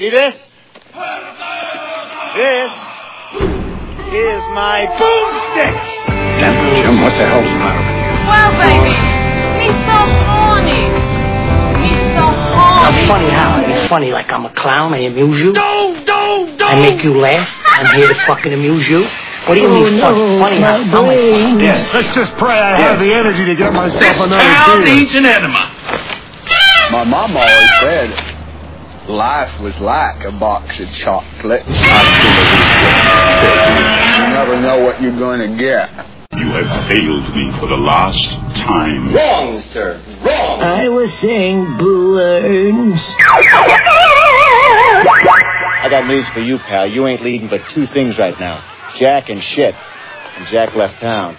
See this? This is my boomstick. Damn, Jim, what the hell's the matter with you? Well, baby, me so horny. Me so I'm funny how? I mean, funny like I'm a clown. I amuse you. Don't, don't, don't. I make you laugh. I'm here to fucking amuse you. What do you Oh, mean fun- funny how? I'm like fun. Yes, let's just pray I have the energy to get myself another Town beer. needs an enema. My mom always said life was like a box of chocolates. You never know what you're going to get. You have failed me for the last time. Wrong, sir. Wrong. I was saying balloons. I got news for you, pal. You ain't leading but two things right now Jack and shit. And Jack left town.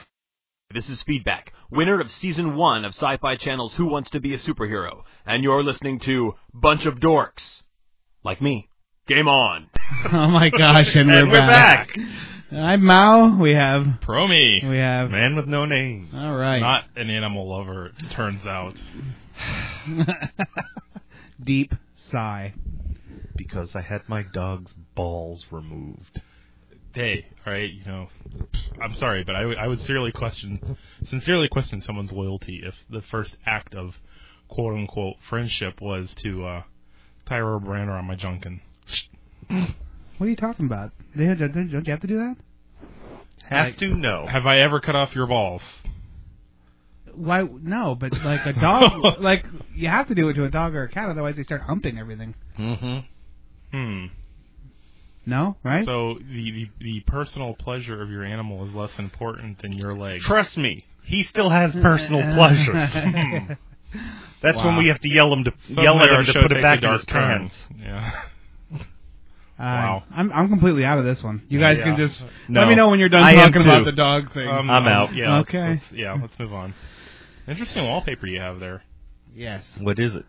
This is Feedback, winner of season one of Sci Fi Channel's Who Wants to Be a Superhero, and you're listening to Bunch of Dorks. Like me. Game on. Oh my gosh, and, And we're, we're back. I'm Mao. We have Promi. we have Man with no name. all right. Not an animal lover, it turns out. Deep sigh. because I had my dog's balls removed. Hey, all right, you know, I'm sorry, but I would I would sincerely question, sincerely question someone's loyalty if the first act of quote unquote friendship was to uh, tie a rubber band around my junkin. What are you talking about? Don't, don't, don't you have to do that? Have Like- to no. Have I ever cut off your balls? Why? No, but like a dog, like you have to do it to a dog or a cat, otherwise they start humping everything. Mm-hmm. Hmm. No, right? So the, the the personal pleasure of your animal is less important than your leg. Trust me, he still has personal pleasures. Hmm. That's when we have to yell him to Suddenly yell at our him to show put it takes back in dark his turn. pants. Yeah. Uh, Wow. I'm I'm completely out of this one. You guys Yeah. can just No. let me know when you're done I am talking about too. the dog thing. Um, I'm um, out. Yeah. let's- Okay. let's- yeah. Let's move on. Interesting wallpaper you have there. yes, What is it?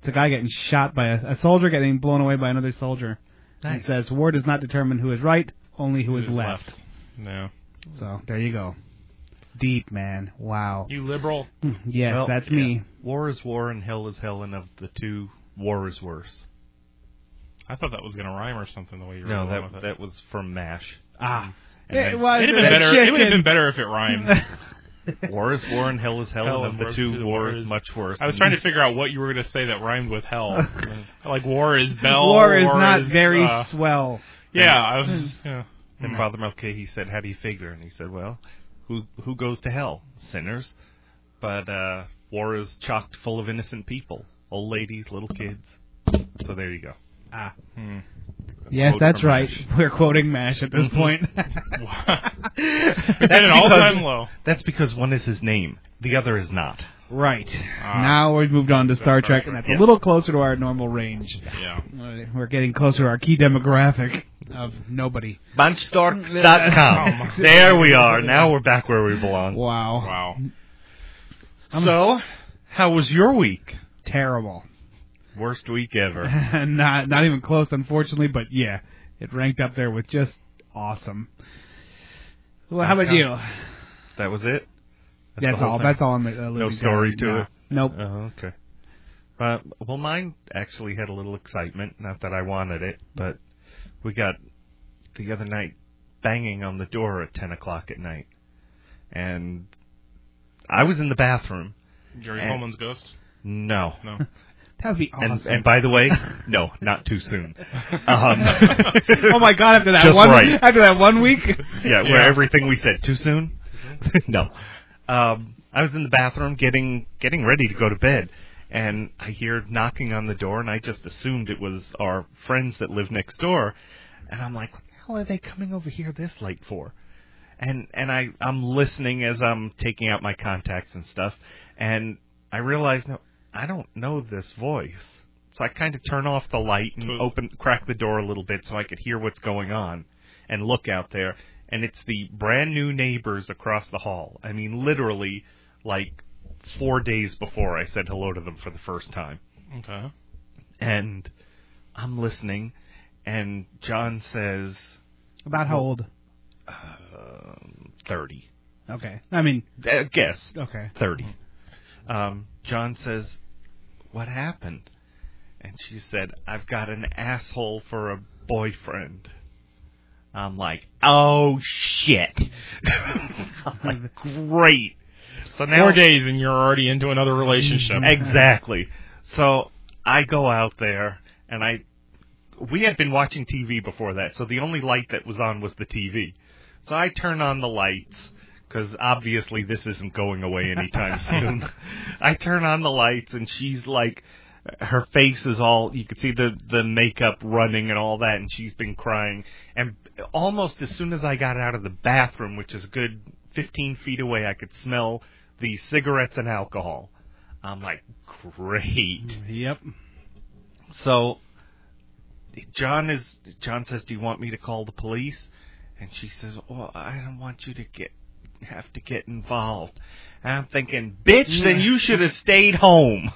it's a guy getting shot by a, a soldier getting blown away by another soldier. Nice. It says war does not determine who is right, only who is left. No. So there you go. Deep man. Wow. You liberal. Yes, Well, that's yeah. me. War is war and hell is hell, and of the two, war is worse. I thought that was gonna rhyme or something. The way you were No, going with that it. that was from Mash. Ah. And It then- was It'd have been better. It would have been better if it rhymed. War is war and hell is hell, Hell and and the two, the war war is is- much worse. I was trying to figure out what you were gonna say that rhymed with hell. like war is bell. War is not is, very uh, swell. yeah, I was. Yeah. And Father Mulcahy said, "How do you figure?" And he said, "Well, who who goes to hell? Sinners, but uh, war is chocked full of innocent people, old ladies, little kids. So there you go. Ah. Hmm. Yes, that's from right. We're quoting MASH at this Mhm. point. It's at an all-time low. That's because one is his name, the other is not. right. Ah. now we've moved on to Star Star Trek, Trek, and that's yeah. a little closer to our normal range. Yeah. Uh, We're getting closer to our key demographic of nobody. Bunchstorks.com. there we are. Now we're back where we belong. Wow. Wow. So, how was your week? Terrible. Worst week ever. not not even close, unfortunately, but yeah, it ranked up there with just awesome. Well, how about you? That was it. That's That's all. thing? That's all. I'm uh, No living story down. to No. it. Nope. Oh, okay. Uh, well, mine actually had a little excitement. Not that I wanted it, but we got the other night banging on the door at ten o'clock at night, and I was in the bathroom. Gary And- Coleman's ghost. No. No. That would be awesome. And, and by the way, no, not too soon. Um, oh my god! After that Just one, right. after that one week. yeah, where Yeah. everything we said too soon. no, um, I was in the bathroom getting getting ready to go to bed, and I hear knocking on the door, and I just assumed it was our friends that live next door, and I'm like, what the hell are they coming over here this late for? And and I I'm listening as I'm taking out my contacts and stuff, and I realize no, I don't know this voice. So I kind of turn off the light and So- open, crack the door a little bit so I could hear what's going on, and look out there. And it's the brand new neighbors across the hall. I mean, literally, like four days before I said hello to them for the first time. Okay. And I'm listening, and John says, About how old? um, 30. Okay. I mean, Uh, guess. okay. 30. Um, John says, What happened? And she said, I've got an asshole for a boyfriend. I'm like, oh shit. I'm like, great. So now Four days and you're already into another relationship. Exactly. So I go out there and I we had been watching TV before that, so the only light that was on was the TV. So I turn on the lights because obviously this isn't going away anytime soon. I turn on the lights and she's like her face is all you could see the the makeup running and all that and she's been crying and almost as soon as I got out of the bathroom which is a good 15 feet away I could smell the cigarettes and alcohol. I'm like, great. Yep. So John is John says, "Do you want me to call the police?" And she says, "Well, I don't want you to get have to get involved." And I'm thinking, "Bitch, then you should have stayed home."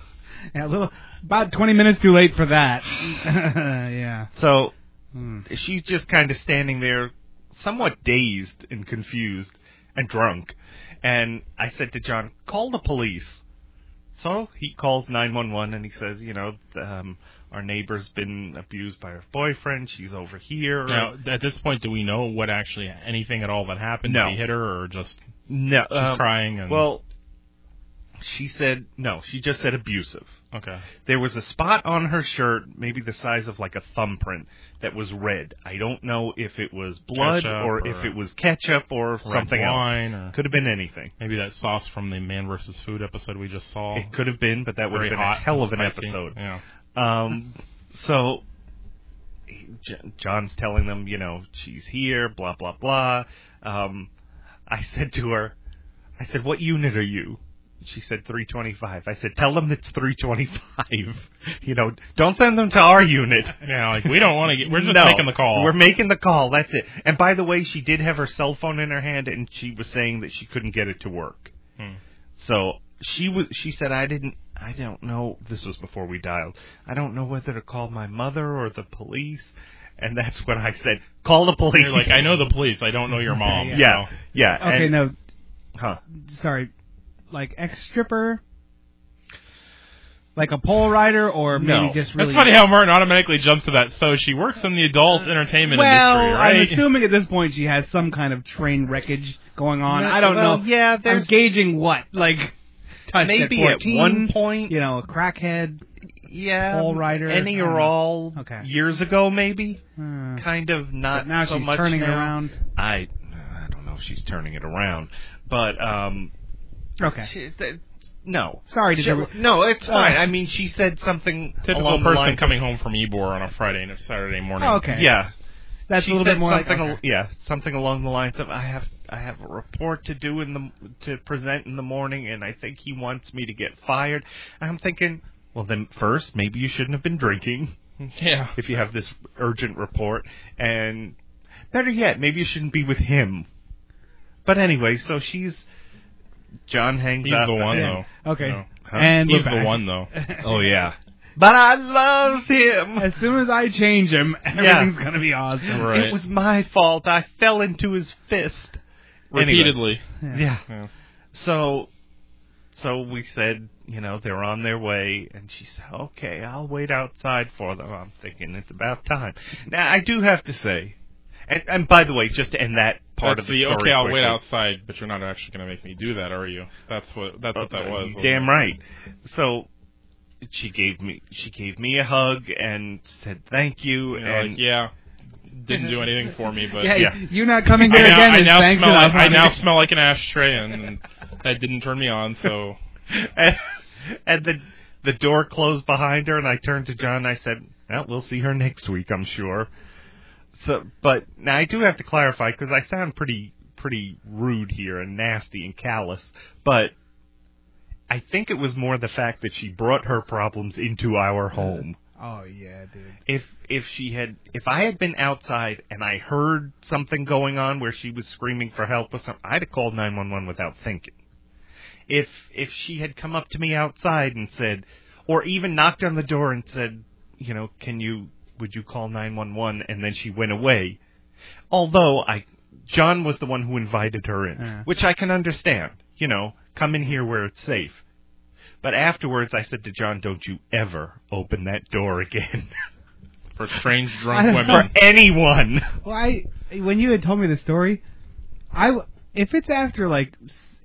Yeah, a little about 20 minutes too late for that. yeah. So Hmm. she's just kind of standing there, somewhat dazed and confused and drunk. And I said to John, "Call the police." So he calls 911 and he says, "You know, um, our neighbor's been abused by her boyfriend. She's over here." Now, at this point, do we know what actually anything at all that happened? No. Did he hit her or just No, she's um, crying? And Well, she said no. She just said abusive. okay, There was a spot on her shirt, maybe the size of like a thumbprint, that was red. I don't know if it was blood or, or if it was ketchup or something wine else. or Could have been anything. maybe that sauce from the Man versus Food episode we just saw. It could have been, but that would Very have been a hell of an spicy. episode. Yeah. Um, so he- J- John's telling them, you know, she's here, blah blah blah. Um, I said to her, I said, "What unit are you?" She said 325. I said, "Tell them it's 325. you know, don't send them to our unit." Yeah, like we don't want to get. We're just No, making the call. We're making the call. That's it. And by the way, she did have her cell phone in her hand, and she was saying that she couldn't get it to work. Hmm. So she was. She said, "I didn't. I don't know." This was before we dialed. I don't know whether to call my mother or the police. And that's when I said, "Call the police." You're like, I know the police. I don't know your mom. Yeah. Yeah, so- yeah. Okay, and- no, Huh? sorry. Like ex stripper, like a pole rider, or maybe No. just really. That's funny how Martin automatically jumps to that. So she works in the adult uh, entertainment well, industry, right? I'm assuming at this point she has some kind of train wreckage going on. I don't Well, know. Yeah, I'm gauging what, like touched maybe at, at one point. you know, a crackhead. yeah, pole rider, any or know. all. Okay. Years ago, maybe. Uh, Kind of not now so she's much turning now. around. I I don't know if she's turning it around, but um, Okay. she, th- no. Sorry to She- interrupt. no, it's Uh, fine. I mean, she said something Typical along the person line coming home from Ybor on a Friday and a Saturday morning. Oh, okay. Yeah, That's she a little said bit more like. something. al- okay. Yeah, something along the lines of I have I have a report to do in the to present in the morning, and I think he wants me to get fired. And I'm thinking, well, then first maybe you shouldn't have been drinking Yeah. if you have this urgent report, and better yet, maybe you shouldn't be with him. But anyway, so she's John hangs He's up. the one though. Okay. You know. Huh? And He's the back. one though. Oh yeah. But I love him. As soon as I change him, everything's gonna be awesome. Right. It was my fault. I fell into his fist. Anyway. Repeatedly. Yeah. Yeah. So, so we said, you know, they're on their way, and she said, "Okay, I'll wait outside for them." I'm thinking it's about time. Now, I do have to say, and, and by the way, just to end that part That's of the, the story okay. I'll quickly, wait outside, but you're not actually going to make me do that, are you? That's what. That's what that was. you wasn't Damn it? right. So she gave me she gave me a hug and said thank you, You're and like, yeah, didn't do anything for me, but yeah, yeah. you not coming I here now, again I is now smell. Like, I now smell like an ashtray, and that didn't turn me on. So and, and the the door closed behind her, and I turned to John. and I said, "Well, we'll see her next week, I'm sure." So, but now I do have to clarify because I sound pretty pretty rude here and nasty and callous, but I think it was more the fact that she brought her problems into our home. Oh yeah, dude. If if she had if I had been outside and I heard something going on where she was screaming for help or something, I'd have called nine one one without thinking. If if she had come up to me outside and said, or even knocked on the door and said, you know, can you would you call nine one one, and then she went away. Although I, John was the one who invited her in, which I can understand. You know, come in here where it's safe. But afterwards, I said to John, "Don't you ever open that door again For strange drunk women. know. for anyone." Well, I when you had told me the story, I if it's after like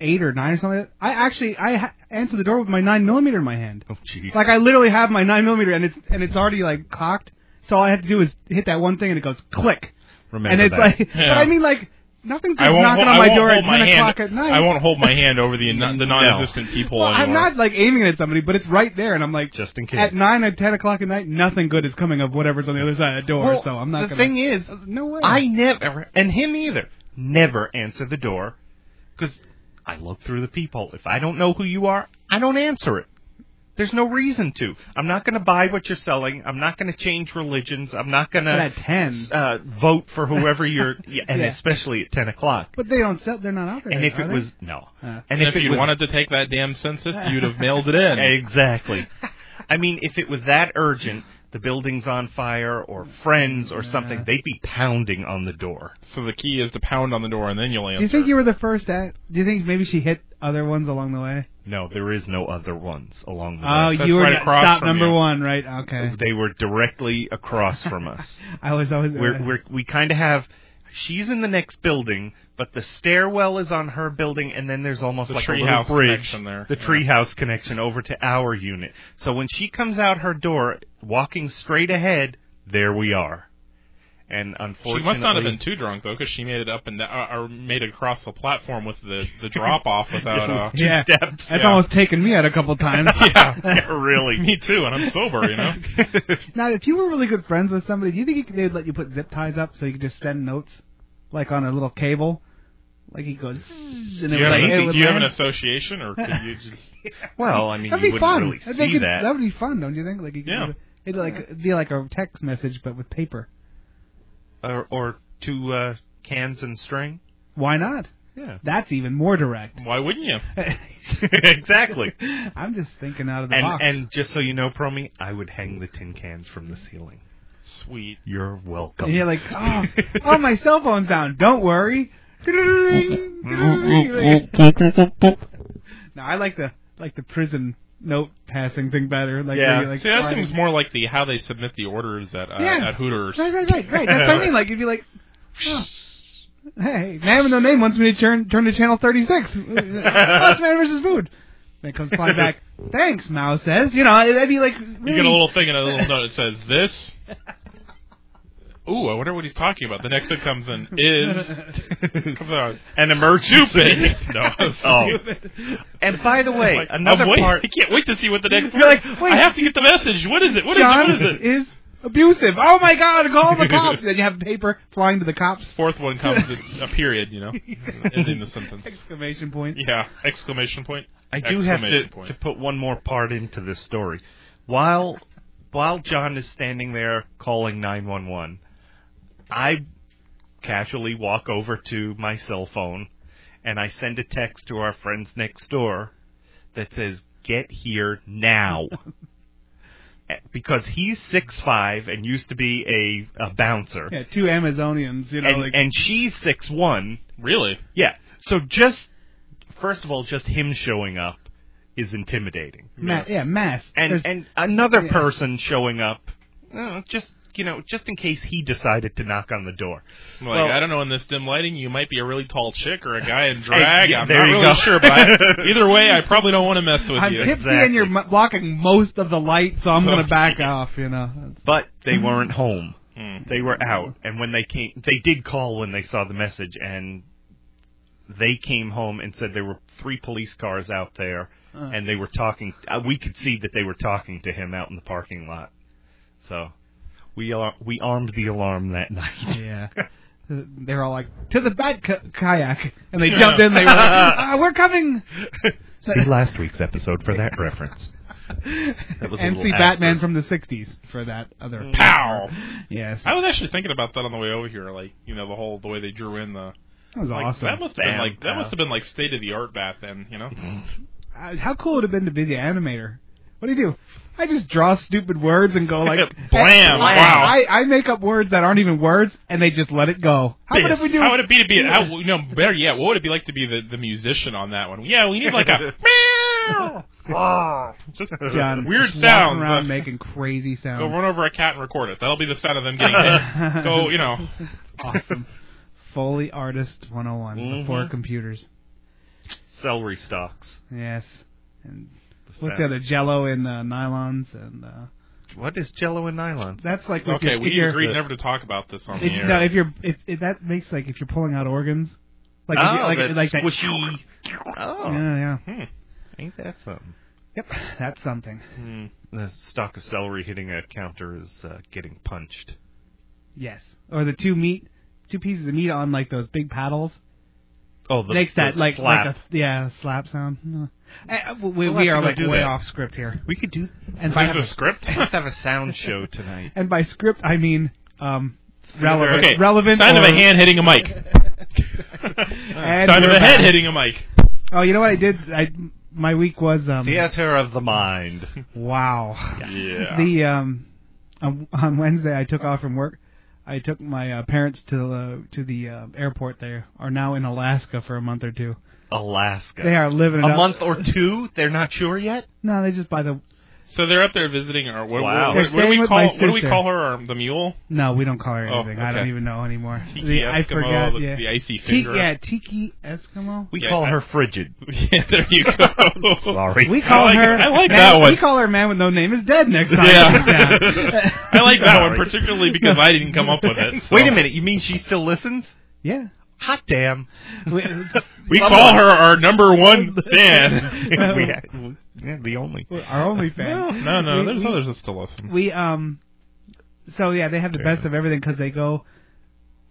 eight or nine or something, like that, I actually I ha- answer the door with my nine millimeter in my hand. Oh, jeez. Like I literally have my nine millimeter and it's and it's already like cocked. So all I have to do is hit that one thing and it goes click. Remember and it's that. like, Yeah. but I mean like nothing I goes knocking hold, on my door at hold my ten hand. o'clock at night. I won't hold my hand over the the non-existent people well, I'm not like aiming it at somebody, but it's right there, and I'm like, Just in case. at nine or ten o'clock at night, nothing good is coming of whatever's on the other side of the door. Well, so I'm not the gonna. thing is, uh, no way. I never, and him either, never answer the door because I look through the people. If I don't know who you are, I don't answer it. There's no reason to. I'm not going to buy what you're selling. I'm not going to change religions. I'm not going to at ten, uh, vote for whoever you're, yeah, and Yeah. especially at ten o'clock. but they don't sell. They're not out there. And if are it they? was no, Uh, and and if, it you wanted to take that damn census, you'd have mailed it in. Exactly. I mean, if it was that urgent, the building's on fire or friends or something, they'd be pounding on the door. So the key is to pound on the door and then you'll answer. do you think you were the first at? Do you think maybe she hit other ones along the way? No, there is no other ones along the Oh, way. That's you were right at across stop from number you. one, right? Okay. They were directly across from us. I was always. We're, uh, we're, we kind of have. She's in the next building, but the stairwell is on her building, and then there's almost The like a little treehouse bridge, connection there. the Yeah. treehouse connection over to our unit. So when she comes out her door, walking straight ahead, there we are. And unfortunately, She must not have been too drunk though, because she made it up and down, or or made it across the platform with the the drop off without. Uh, two yeah, steps. that's yeah. almost taken me out a couple times. yeah, Yeah, really. me too, and I'm sober, you know. Now, if you were really good friends with somebody, do you think you could, they would let you put zip ties up so you could just send notes, like on a little cable? Like he goes, Do you, would have, like, an, it do you have an association, or could you just? well, I mean, That'd you be wouldn't fun. really I think see it- that. that would be fun, don't you think? Like you could, Yeah. It'd like it'd be like a text message, but with paper. or, or two uh, cans and string. Why not? Yeah, That's even more direct. Why wouldn't you? exactly. I'm just thinking out of the And box. and just so you know, Promi, I would hang the tin cans from the ceiling. Sweet. You're welcome. And you're like, oh, oh, my cell phone's down. Don't worry. now I like the like the prison note passing thing better. Like, Yeah. like See, that slide seems more like the how they submit the orders at uh, Yeah. at Hooters. Right, right, right, right. That's what I mean. Like, if you like, oh, hey, man with no name wants me to turn turn to channel 36. Lost Man versus Food. Then comes flying back. Thanks, Mao says. You know, that'd be like. You get a little thing and a little note that says this. Ooh, I wonder what he's talking about. The next that comes in is comes out. An emergency. Stupid. No, I was oh. And by the way, like, another I'm wait- part. I can't wait to see what the next. You're like, wait. I have to get the message. What is it? What is John it? What is it? is abusive. Oh my God! Call the cops. then you have paper flying to the cops. Fourth one comes with a period. You know, ending the sentence. Exclamation point. Yeah, exclamation point. I do have to, point. to put one more part into this story. While while John is standing there calling 911, I casually walk over to my cell phone and I send a text to our friends next door that says, "Get here now." Eh, because he's six five and used to be a, a bouncer, Yeah, two Amazonians. You know, and, like and she's six one, Really? yeah. So just first of all, just him showing up is intimidating. ma- yeah, math. And There's- and another yeah. person showing up, uh, just you know, just in case he decided to knock on the door. I'm like, Well- I don't know. In this dim lighting, you might be a really tall chick or a guy in drag. yeah, I'm not you really go. sure, but I, either way, I probably don't want to mess with you. I'm you. tipsy and you're m- blocking most of the light, so I'm So- gonna back off. You know. But they weren't home. Hmm. They were out, and when they came, they did call when they saw the message, and they came home and said there were three police cars out there, Uh. and they were talking. Uh, we could see that they were talking to him out in the parking lot. So we are we armed the alarm that night. Yeah. They're all like to the bat k- kayak, and they jumped in. They were like, uh, "We're coming." See last week's episode for that reference. That was a and little see Batman asterisk. from the '60s for that other. Pow! Yes, I was actually thinking about that on the way over here. Like, you know, the whole the way they drew in the. that was Like, awesome. That must have been Damn, like that pal. must have been like state of the art back then. You know. Uh, how cool would it have been to be the animator? What do you do? I just draw stupid words and go like Blam, I, wow. I, I make up words that aren't even words, and they just let it go. How about if we do? How would it be to be? How, you know, better yet, what would it be like to be the, the musician on that one? Yeah, we need like a. meow. just John, weird just sounds. around Uh, making crazy sounds. Go run over a cat and record it. That'll be the sound of them getting hit. Go, you know. awesome. Foley Artist 101 Mhm. before computers. Celery stalks. Yes. And what's sound. the other Jello in uh, nylons and uh, What is Jello and nylons? that's like Okay, you're, if we you're, agreed never to talk about this on the if, air. no, if you're if, if that makes like if you're pulling out organs, like if oh, you, like that like that. squishy. Oh, Yeah, yeah. Hmm. ain't that something? Yep, that's something. Hmm. The stalk of celery hitting a counter is uh, getting punched. Yes. Or the two meat, two pieces of meat on like those big paddles Oh, the makes that the like slap. like a yeah slap sound. No. Eh, we, We'll we are like way that. off script here. we could do. And by There's a script. Let's have a sound show tonight. and by script I mean um relevant Okay, relevant Sound of a hand hitting a mic. And Sound of a head back. hitting a mic. Oh, you know what I did? I my week was um Theater of the mind. wow. Yeah. The um on, on Wednesday I took off from work. I took my uh, parents to the to the uh, airport. They are now in Alaska for a month or two. Alaska. They are living it a up. month or two. They're not sure yet. No, they just buy the. So they're up there visiting our. What, Wow. what, what, do we call? my What do we call her? Our, the mule? No, we don't call her Oh, anything. I don't even know anymore. Tiki The- I Eskimo, forgot. the- yeah. the icy Tiki, finger. yeah, Tiki Eskimo. We Yeah, call I- her frigid. Yeah, there you go. Sorry. We call I like- her. I like man, that one. We call her man with no name is dead next time. Yeah. I like that one particularly because I didn't come up with it. so. Wait a minute. You mean she still listens? yeah. Hot damn. We, We call her our number one fan. We ha- yeah, the only. our only fan. no, no, no. We- There's we- others that still listen. We um, so yeah, they have the best of everything because they go,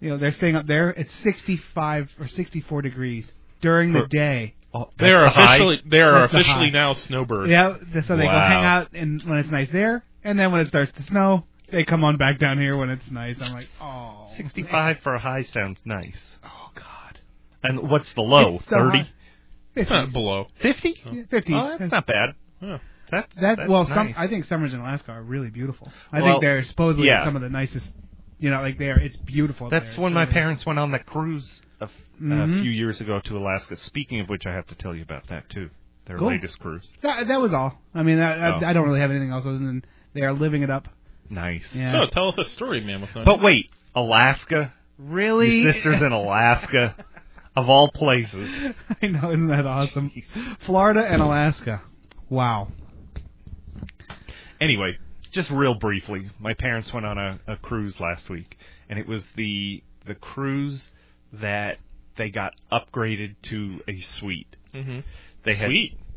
you know, they're staying up there. It's 65 or 64 degrees during the day. Oh, They are that's the high? officially they are That's officially high. now snowbirds. Yeah, so they go hang out and when it's nice there, and then when it starts to snow, they come on back down here when it's nice. I'm like, oh, 65 for a high sounds nice. Oh God, And what's the low? It's so 30? hot. 50. Uh, below. 50? Yeah, 50. Oh, that's not bad. Yeah. That's, That that's well, some. I think summers in Alaska are really beautiful. I Well, think they're supposedly yeah. some of the nicest. You know, like they're it's beautiful. That's there. when my parents went on that cruise a, f- Mhm. a few years ago to Alaska. Speaking of which, I have to tell you about that too. Their Cool. latest cruise. That, that was all. I mean, I, I, Oh. I don't really have anything else other than they are living it up. Nice. Yeah. So tell us a story, man. With But wait, Alaska? Really? Your sister's in Alaska, of all places. I know, isn't that awesome? Florida and Alaska. Wow. Anyway, just real briefly, my parents went on a, a cruise last week, and it was the the cruise that they got upgraded to a suite. Mm-hmm. They had,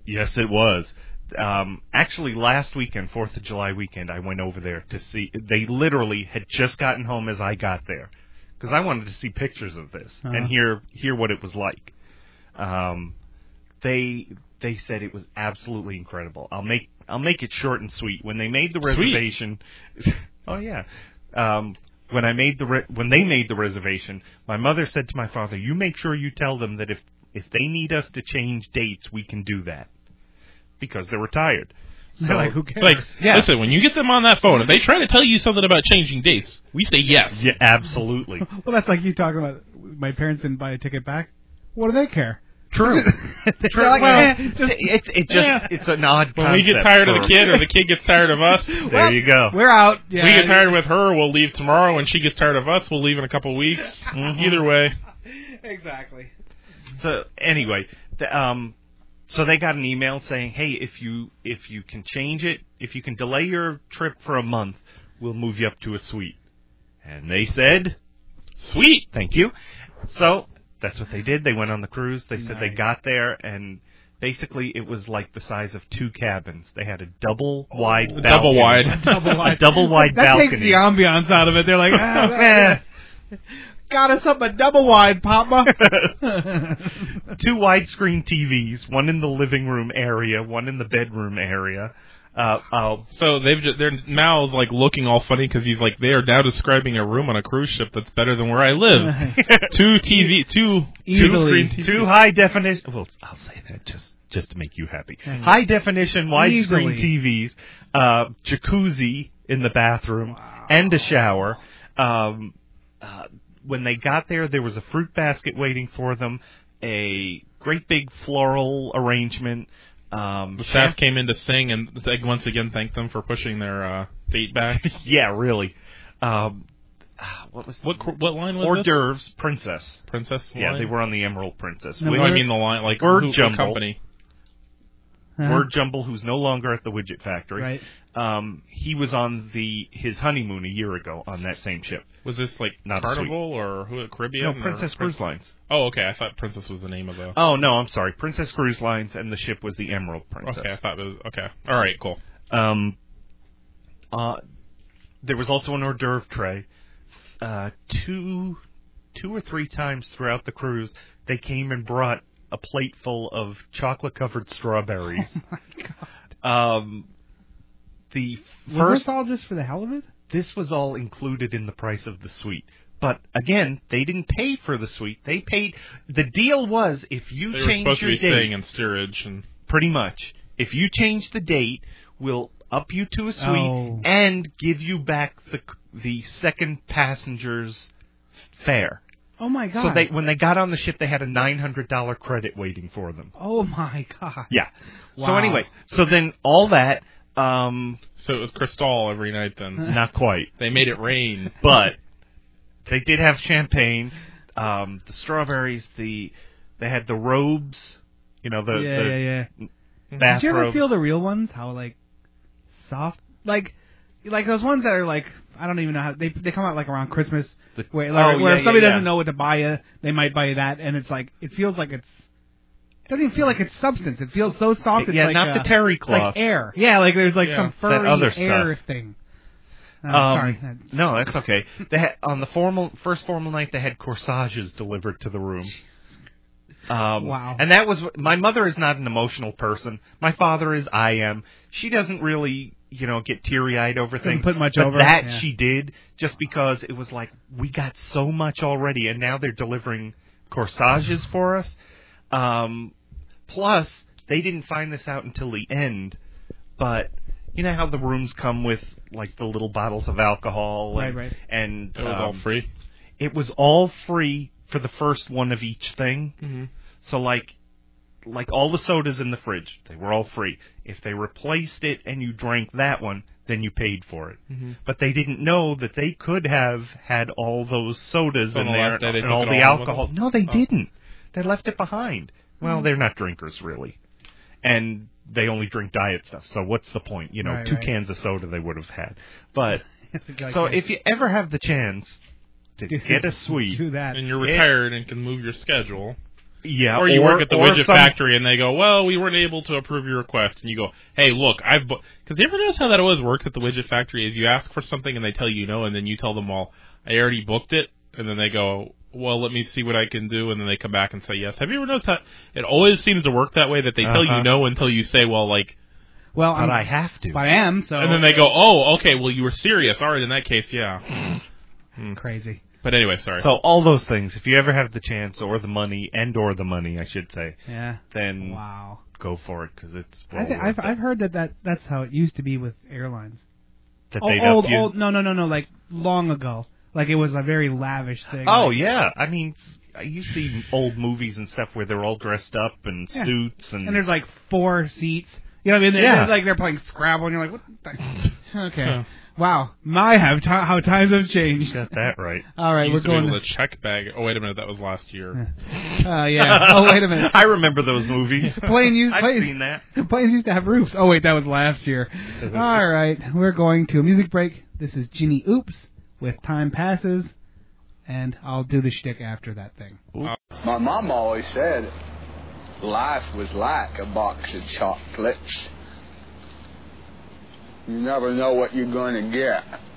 Yes, it was. Um, actually, last weekend, Fourth of July weekend, I went over there to see. They literally had just gotten home as I got there, because I wanted to see pictures of this Uh-huh. and hear hear what it was like. Um, they they said it was absolutely incredible. I'll make I'll make it short and sweet. When they made the reservation, oh yeah. Um, when I made the re- when they made the reservation, my mother said to my father, "You make sure you tell them that if if they need us to change dates, we can do that because they're retired." So like, who cares? Like, Yeah. listen, when you get them on that phone, if they try to tell you something about changing dates, we say yes. yeah, absolutely. well, that's like you talking about my parents didn't buy a ticket back. What do they care? True. They're like, well, eh, just- it it just yeah. it's an odd When we get concept tired of the kid, or the kid gets tired of us, there Well, you go. We're out. Yeah. we get tired with her, we'll leave tomorrow. When she gets tired of us, we'll leave in a couple of weeks. Mhm. Either way, Exactly. So anyway, the, um, so they got an email saying, "Hey, if you if you can change it, if you can delay your trip for a month, we'll move you up to a suite." And they said, sweet. "Thank you." So that's what they did. They went on the cruise. They said they got there and. Basically, it was like the size of two cabins. They had a double wide, balcony. Double wide. Double wide. a double wide that balcony. takes the ambiance out of it. They're like, ah, that- got us up a double wide, Papa. two widescreen TVs, one in the living room area, one in the bedroom area. Uh, uh, So they've just, their mouths like looking all funny because he's like they are now describing a room on a cruise ship that's better than where I live. two TV, two two Easily. screen two high definition. Well, I'll say that just just to make you happy. Mm. High definition widescreen TVs, uh, jacuzzi in the bathroom, and a shower. Um, uh, when they got there, there was a fruit basket waiting for them, a great big floral arrangement, The Um, staff champ- came in to sing and like, once again thank them for pushing their uh, date back. yeah, really. Um, what was what cr- what line was hors this? d'oeuvres princess? Princess. Yeah, line? they were on the Emerald Princess. No, which- I mean the line like Word who, Jumble. company. Uh-huh. Word Jumble, who's no longer at the Widget Factory. Right. Um, he was on the his honeymoon a year ago on that same ship. Was this like Not a Carnival or who? Caribbean? No, or Princess Prin- Cruise Lines. Oh, okay. I thought Princess was the name of the. Oh no, I'm sorry. Princess Cruise Lines and the ship was the Emerald Princess. okay, I thought it was okay. All right, cool. Um, uh, there was also an hors d'oeuvre tray. Uh, two, two or three times throughout the cruise, they came and brought a plate full of chocolate-covered strawberries. Um, the Was first, this all just for the hell of it? This was all included in the price of the suite. But again, they didn't pay for the suite. They paid. The deal was if you They were change supposed to your be date, staying in steerage and pretty much. If you change the date, we'll up you to a suite Oh. and give you back the the second passenger's fare. Oh my god. So they when they got on the ship, they had a nine hundred dollar credit waiting for them. Oh my god. Yeah. So Wow. anyway, so then all that, um, so it was Cristal every night. Then not quite, they made it rain. but they did have champagne, um, the strawberries, the they had the robes, you know the yeah, the yeah, yeah. Did you ever feel the real ones? How like soft, like like those ones that are like I don't even know how they they come out like around Christmas, The- where oh, where yeah, if somebody yeah, doesn't yeah. know what to buy you, they might buy you that, and it's like it feels like it's. It doesn't even feel like it's substance. It feels so soft. It's Yeah, like, not uh, the terry it's like air. Yeah, like there's like Yeah, some that furry other air stuff. thing. Uh, Um, sorry. No, that's okay. They had, on the formal first formal night, they had corsages delivered to the room. Um, Wow. And that was my mother is not an emotional person. My father is. I am. She doesn't really, you know, get teary eyed over things. put much but over, that yeah. she did just because it was like we got so much already, and now they're delivering corsages for us. Um, plus, they didn't find this out until the end, but you know how the rooms come with like the little bottles of alcohol and, Right, right. and It was all um, free. it was all free for the first one of each thing. Mm-hmm. So like like all the sodas in the fridge, they were all free. If they replaced it and you drank that one, then you paid for it. Mhm. But they didn't know that they could have had all those sodas So in the there last day they and all the alcohol. No, they Oh. didn't. They left it behind. Well, they're not drinkers really. And they only drink diet stuff. So what's the point? You know, Right, two right. cans of soda they would have had. But Like, so uh, if you ever have the chance to do- get a suite, do that. And you're It- retired and can move your schedule. yeah, or you work at the or widget some- factory and they go, well, we weren't able to approve your request, and you go, hey, look, I've because you ever notice how that always works at the widget factory is you ask for something and they tell you no, and then you tell them, well, I already booked it, and then they go, well, let me see what I can do, and then they come back and say yes. Have you ever noticed that it always seems to work that way that they tell you Uh-huh. no until you say, well, like, well, But I'm, I have to. but I am so. and then they go, oh, okay, well, you were serious. All right, in that case, yeah. Hmm. crazy. But anyway, sorry. So all those things, if you ever have the chance or the money and or the money, I should say, Yeah. then Wow. go for it because it's I well think worth I've it. I've heard that, that that's how it used to be with airlines. that Oh, they'd old up old no no no no like long ago. Like it was a very lavish thing. Oh Like- yeah, I mean, you see old movies and stuff where they're all dressed up in Yeah. suits and, And there's like four seats. You know what I mean? They're- Yeah. they're like they're playing Scrabble, and you're like, what? The? Okay. Wow. My have ti how times have changed. got that right. All right, we're used to be going. able to check bag. Oh wait a minute, that was last year. Uh, yeah. Oh wait a minute. I remember those movies. Plane used I've planes, seen that. planes used to have roofs. Oh wait, that was last year. All right, we're going to a music break. This is Jinny Oops with Time Passes, and I'll do the shtick after that thing. My mom always said life was like a box of chocolates. You never know what you're going to get.「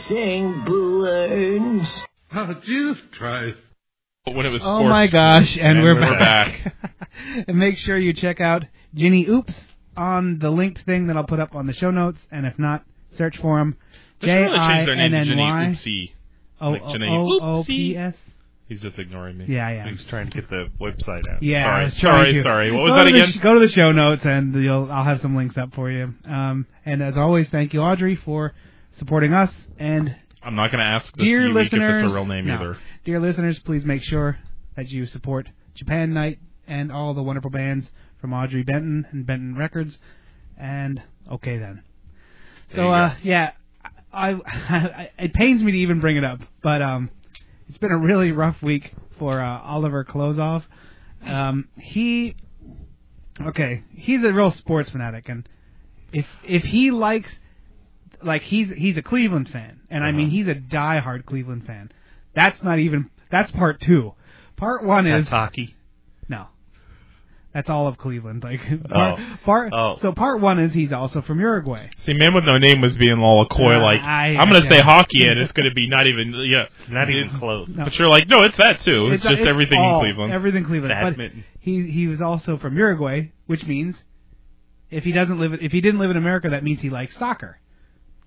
I was saying balloons. How'd you try? When it was Oh my gosh, and, And we're, we're back. and make sure you check out Jinny Oops on the linked thing that I'll put up on the show notes, and if not, search for him. They should J really I change their name N to N Jenny Y Oopsie. Like Jenny O O P S. He's just ignoring me. Yeah, yeah. He was trying to get the website out. Yeah, Sorry, I was trying sorry, to. sorry. What was go that again? sh- go to the show notes, and you'll I'll have some links up for you. Um, and as always, thank you, Audrey, for supporting us. And I'm not going to ask this dear week if listeners, it's a real name no. either. Dear listeners, please make sure that you support Japan Nite and all the wonderful bands from Audrey Benton and Benten Records. And okay then. There So uh, yeah, I, I it pains me to even bring it up, but um, it's been a really rough week for uh, Oliver Klozov. Um, he okay, he's a real sports fanatic, and if if he likes like he's he's a Cleveland fan, and I mean Uh-huh. he's a diehard Cleveland fan. That's not even that's part two. Part one That's is hockey. no. That's all of Cleveland. Like part, Oh. part Oh. so part one is he's also from Uruguay. See, man with no name was being all coy, Uh, like I- I'm going to yeah. say hockey, and it's going to be not even yeah, Not even close. No. But you're like, no, it's that too. It's, just everything all- in Cleveland. Everything Cleveland. But he he was also from Uruguay, which means if he doesn't live if he didn't live in America, that means he likes soccer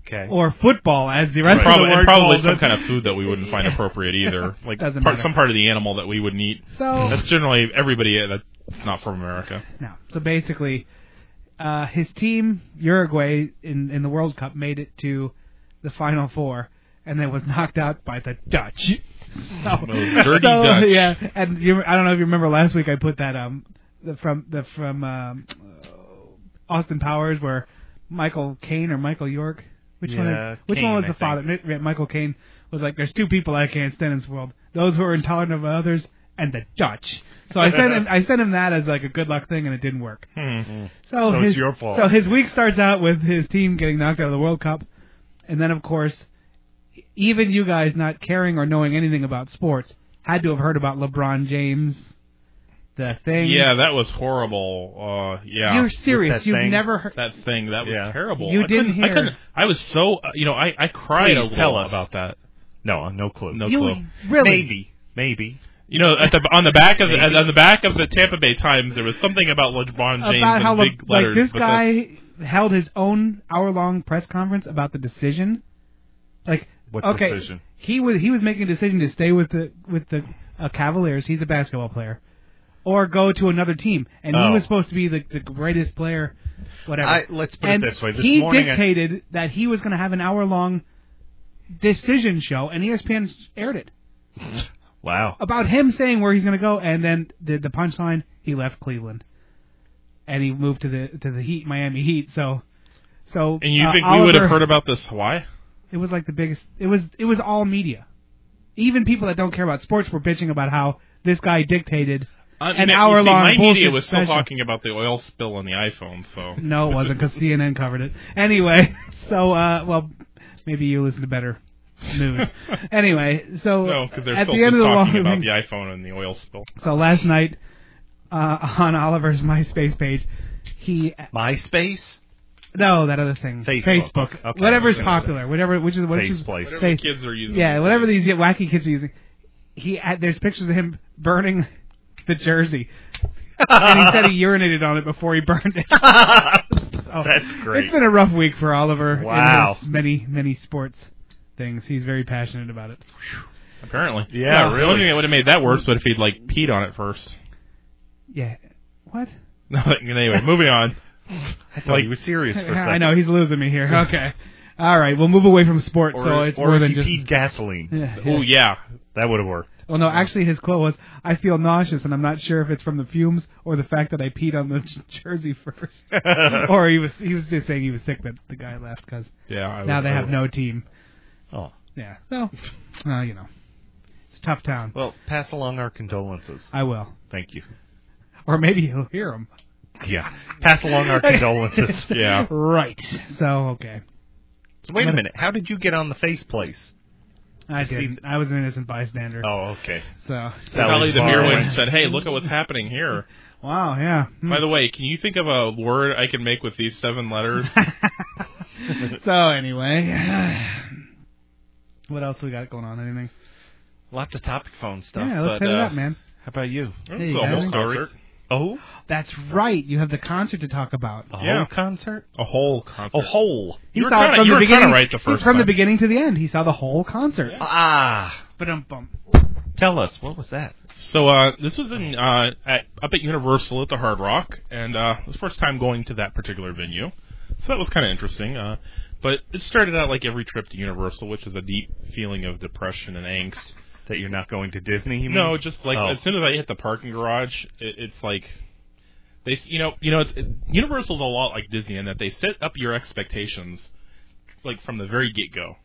Okay. or football, as the rest And probably, of the and word probably calls some it. kind of food that we wouldn't find appropriate either, like Doesn't part, some part of the animal that we wouldn't eat. So- that's generally everybody that's not from America. No. So basically, uh, his team Uruguay in in the World Cup made it to the Final Four, and then was knocked out by the Dutch. So, dirty so, Dutch. Yeah, and you, I don't know if you remember last week I put that um the from the from um, Austin Powers where Michael Caine or Michael York. Which one? Yeah, Is, which one Caine, was I the father? Mi- Michael Caine was like, "There's two people I can't stand in this world: those who are intolerant of others and the Dutch." So I sent him. I sent him that as like a good luck thing, and it didn't work. Hmm. So, So his, it's your fault. So his week starts out with his team getting knocked out of the World Cup, and then of course, even you guys not caring or knowing anything about sports had to have heard about LeBron James, the thing. Yeah, that was horrible. Uh, yeah, You're serious. You've thing. never heard. that thing that was Yeah. terrible. You I didn't couldn't- I hear- couldn't- I was so uh, you know I I cried Please a little tell us. about that. No, no clue. No you clue. really? Maybe. Maybe. You know, at the on the back of the, on the back of the Tampa Bay Times, there was something about LeBron James about in how Le- letters. like this guy held his own hour-long press conference about the decision. Like, What okay, decision? he was he was making a decision to stay with the with the uh, Cavaliers. He's a basketball player, or go to another team, and he Oh. was supposed to be the the greatest player. Whatever. I- let's put it this way. This he morning I- dictated that he was going to have an hour-long decision show, and ESPN aired it Wow. about him saying where he's going to go, and then the the punchline he left Cleveland, and he moved to the to the Heat, Miami Heat. So, so and you uh, think we would have Oliver- heard about this? Why? It was like the biggest. It was it was all media. Even people that don't care about sports were bitching about how this guy dictated an you see, hour long My media was still special. talking about the oil spill on the iPhone. So No, it wasn't because CNN covered it. Anyway, so uh, well, maybe you listen to better news. anyway, so no, because they're at still the end of the talking long about the iPhone and the oil spill. So last night, uh, on Oliver's MySpace page, he MySpace? no that other thing, Facebook. Okay. whatever's I was gonna popular, whatever which is which is Faceplace. Whatever Face- the kids are using. yeah, whatever these wacky kids are using. He had, there's pictures of him burning the jersey, and he said he urinated on it before he burned it. Oh, That's great. It's been a rough week for Oliver. in Wow. his many many sports things. He's very passionate about it. Apparently. Yeah, Well, The really. only thing that would have made that worse would if he'd like peed on it first. Yeah. What? No, anyway, moving on. I thought he was serious for a second. I know he's losing me here. Okay. All right, we'll move away from sports. Or, so it's or more if than he just. peed gasoline. Yeah, Oh yeah, That would have worked. Well, no, actually, his quote was, "I feel nauseous, and I'm not sure if it's from the fumes or the fact that I peed on the j- jersey first, or he was he was just saying he was sick that the guy left because yeah. I now would- they I have would- no team. Oh. Yeah, so uh, you know, it's a tough town. Well, pass along our condolences. I will, Thank you. or maybe he'll hear them. Yeah. Pass along our condolences. Yeah. Right. So okay, So wait a minute. How did you get on the face place? I See- did. I was an innocent bystander. Oh, okay. So Sally the Barlow. Mirwin said, "Hey, look at what's happening here." wow, yeah. Hmm. By the way, can you think of a word I can make with these seven letters? so anyway, What else we got going on? Anything? Lots of topic phone stuff. Yeah, let's but, hit it uh, up, man. How about you? Hey, you got concert. Oh, That's right. You have the concert to talk about. a Yeah. whole concert? A whole concert. A whole. He You were saw it kinda- from you the were beginning. right the first from the beginning to the end. He saw the whole concert. Ah, But um, bum. tell us what was that? So uh, this was in uh, at, up at Universal at the Hard Rock, and uh, it was the first time going to that particular venue. So that was kind of interesting. Uh, but it started out like every trip to Universal, which is a deep feeling of depression and angst. That you're not going to Disney? No, just like Oh. as soon as I hit the parking garage, it, it's like they, you know, you know, it's it, Universal's a lot like Disney in that they set up your expectations like from the very get go.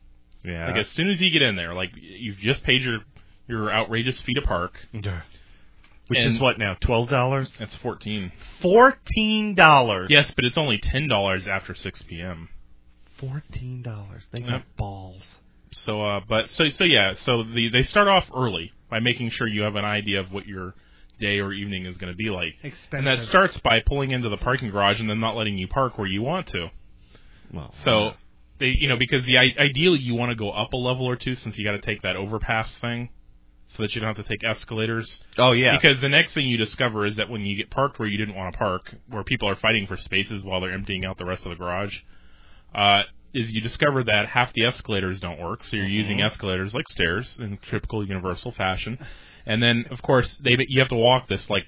Yeah. Like as soon as you get in there, like you've just paid your your outrageous fee to park. Which and- is what now? Twelve dollars? That's fourteen. Fourteen dollars. Yes, but it's only ten dollars after six p.m. Fourteen dollars. They got Yep. balls. So, uh, but so so yeah, so the they start off early by making sure you have an idea of what your day or evening is going to be like, Expensive. and that starts by pulling into the parking garage and then not letting you park where you want to. Well, So they, you know, because the ideally you want to go up a level or two since you got to take that overpass thing, so that you don't have to take escalators. Oh yeah. Because the next thing you discover is that when you get parked where you didn't want to park, where people are fighting for spaces while they're emptying out the rest of the garage, uh, is you discover that half the escalators don't work, so you're using mm-hmm. escalators like stairs in typical Universal fashion, and then of course they you have to walk this like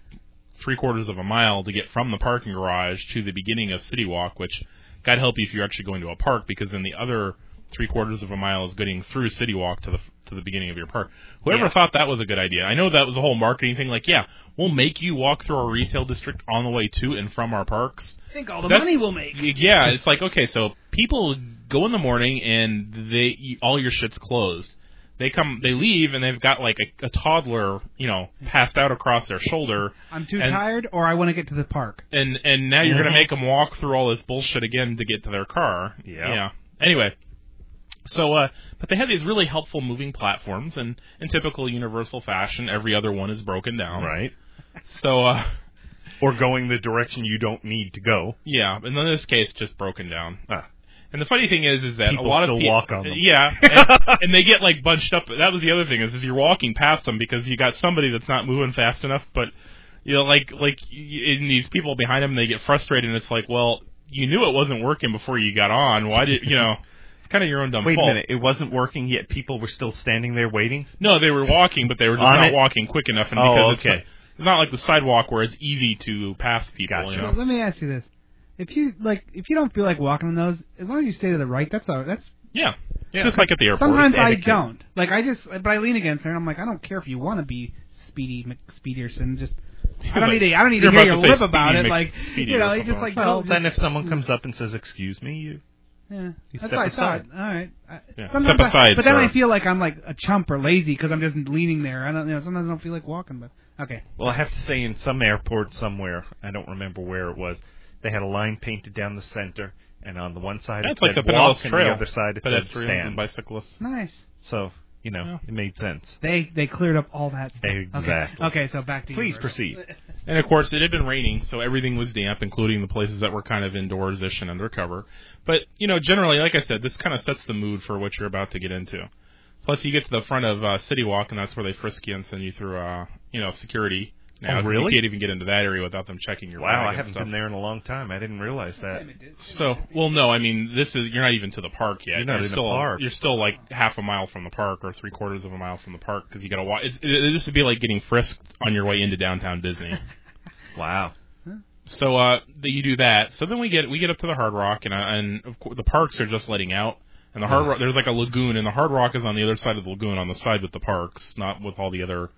three quarters of a mile to get from the parking garage to the beginning of City Walk, which God help you if you're actually going to a park, because then the other three quarters of a mile is getting through City Walk to the to the beginning of your park. Whoever Yeah. thought that was a good idea? I know that was a whole marketing thing. Like, yeah, we'll make you walk through our retail district on the way to and from our parks. Think all the That's- money we'll make. Yeah, it's like okay, so people go in the morning and they all your shit's closed. They come, they leave, and they've got like a, a toddler, you know, passed out across their shoulder, I'm too And- tired, or I want to get to the park. and and now you're gonna make them walk through all this bullshit again to get to their car. Yeah. Yeah. Anyway, so uh, but they have these really helpful moving platforms, and in typical Universal fashion, every other one is broken down. right. So uh, Or going the direction you don't need to go. yeah, and in this case, just broken down. Ah. And the funny thing is, is that People a lot still of people walk on them. Yeah, and, and they get like bunched up. That was the other thing is, is you're walking past them because you got somebody that's not moving fast enough, but you know, like like in these people behind them, they get frustrated, and it's like, well, you knew it wasn't working before you got on. Why did you know? It's kind of your own dumb Wait fault. a minute. It wasn't working yet. People were still standing there waiting. No, they were walking, but they were just On not it? walking quick enough, and Oh, because it's okay. not, it's not like the sidewalk where it's easy to pass people. Gotcha. You know? Let me ask you this: If you like, if you don't feel like walking on those, as long as you stay to the right, that's all. That's Yeah, Yeah. just like at the airport. sometimes I don't. Like I just, but I lean against her, and I'm like, I don't care if you want to be Speedy McSpeederson. Just I don't Like, need to. I don't need to hear about your to say lip about Speedy it. Like McSpeedy you know, or you just like Well, go, then if someone mm. comes up and says, "Excuse me," you Yeah, You that's step what I aside. thought. All right. I, Yeah. sometimes Step I- aside, but then sir. I feel like I'm like a chump or lazy because I'm just leaning there. I don't. You know, sometimes I don't feel like walking. But okay. Well, I have to say, in some airport somewhere, I don't remember where it was, they had a line painted down the center, and on the one side That's it like said the walk, and Trail. the other side it said pedestrians stand. and bicyclists. Nice. So, you know, Yeah. it made sense. They they cleared up all that. Stuff. Exactly. Okay. okay so back to you. Please proceed. And of course, it had been raining, so everything was damp, including the places that were kind of indoors-ish and undercover. But you know, generally, like I said, this kind of sets the mood for what you're about to get into. Plus, you get to the front of uh, City Walk, and that's where they frisk you and send you through, uh, you know, security. Now, Oh, 'cause really? You can't even get into that area without them checking your Wow, bag I haven't stuff. been there in a long time. I didn't realize that. So, well, no, I mean, this is you're not even to the park yet. You're not in the still, park. You're still like half a mile from the park or three quarters of a mile from the park because you got to walk. It's, it, this would be like getting frisked on your way into downtown Disney. Wow. So uh, the, you do that. So then we get we get up to the Hard Rock, and uh, and of course the parks are just letting out. And the Hard Rock, there's like a lagoon, and the Hard Rock is on the other side of the lagoon, on the side with the parks, not with all the other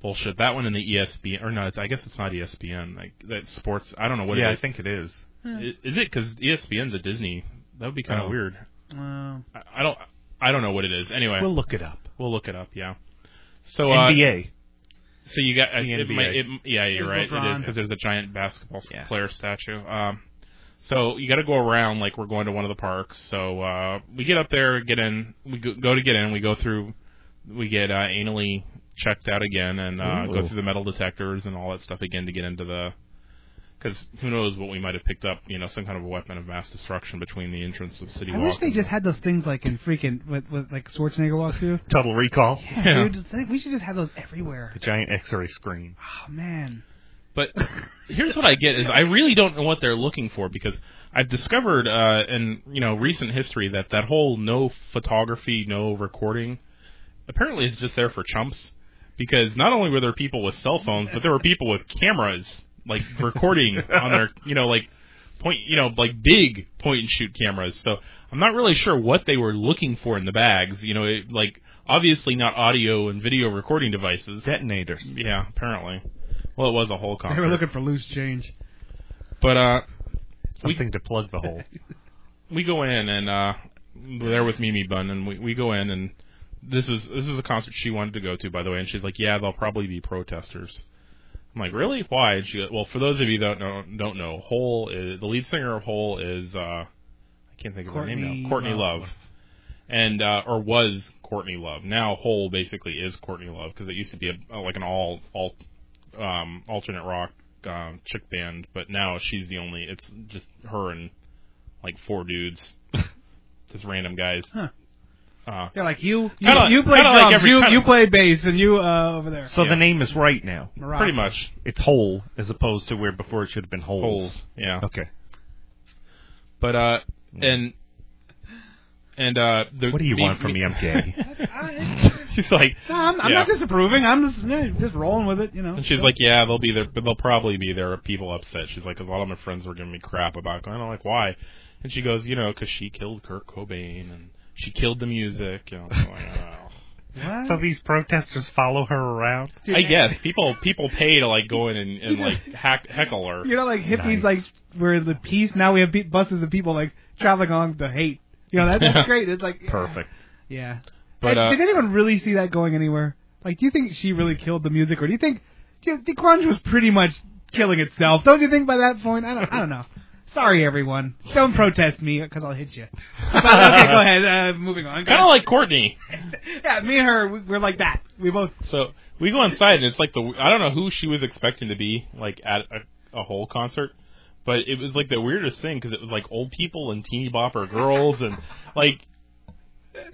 bullshit. That one in the ESPN, or no, it's, I guess it's not ESPN. Like that sports, I don't know what yeah, it I think it is. I- Is it because ESPN's a Disney? That would be kind of Oh. weird. Uh, I, I don't I don't know what it is. Anyway, We'll look it up. we'll look it up. Yeah. So uh, NBA. so you got uh, The it NBA. might, it, yeah, you're There's right. It is because there's a giant basketball Yeah. player statue. Um, so you got to go around like we're going to one of the parks. So uh, we get up there, get in. We go, go to get in. We go through. We get uh, anally checked out again and uh, Ooh. go through the metal detectors and all that stuff again to get into the because who knows what we might have picked up, you know, some kind of a weapon of mass destruction between the entrance of City I Walk. wish they and- just had those things like in freaking with, with like Schwarzenegger walks through. Total Recall. Yeah, dude, we should just have those everywhere. The giant X-ray screen. Oh man. But here's what I get is I really don't know what they're looking for because I've discovered uh, in you know recent history that that whole no photography, no recording, apparently is just there for chumps. Because not only were there people with cell phones, but there were people with cameras like recording on their you know like point you know like big point and shoot cameras. So I'm not really sure what they were looking for in the bags. You know, it, like obviously not audio and video recording devices. Detonators. Yeah, apparently. Well, it was a whole concert. They were looking for loose change. But uh, Something to plug the hole. we go in and uh, we're there with Mimi Bun, and we we go in and this is this is a concert she wanted to go to, by the way, and she's like, yeah, there'll probably be protesters. I'm like, really? Why? And she goes, well, for those of you that don't know, don't know, Hole is the lead singer of Hole is uh, I can't think of her name now, Courtney Love. Love, and uh, or was Courtney Love. Now Hole basically is Courtney Love because it used to be a, like an all all um, alternate rock um, chick band, but now she's the only. It's just her and like four dudes, just random guys. Huh. Uh, They're like you. You, Kinda- you play drums. like every- you kinda- you play bass, and you uh, over there. So Yeah. the name is right now. Morocco. pretty much It's whole as opposed to where before it should have been holes. holes. Yeah. Okay. But uh, and and uh, the, What do you me- want from me? I'm gay. she's like, No, I'm, I'm Yeah. not disapproving. I'm just yeah, just rolling with it. You know. and she's like, yeah, they'll be there, but they'll probably be there. People upset. She's like, 'cause a lot of my friends were giving me crap about. Going, I'm like, why? And she goes, you know, 'cause she killed Kurt Cobain and she killed the music. You know, I'm like, oh. What? so these protesters follow her around. I guess people people pay to like go in and, and like hack, heckle her. You know, like hippies, Nice. like where the peace. Now we have pe- buses of people like traveling along to hate. You know, that, that's great. It's like Perfect. Yeah. But, Hey, uh, did anyone really see that going anywhere? Like, do you think she really killed the music, or do you think, do you think grunge was pretty much killing itself? Don't you think by that point? I don't. I don't know. Sorry, everyone. Don't protest me because I'll hit you. But, okay, go ahead. Uh, moving on. Kind of like Courtney. yeah, me and her, we- we're like that. We both. So we go inside, and it's like the I don't know who she was expecting to be like at a, a whole concert, but it was like the weirdest thing because it was like old people and teeny bopper girls and like.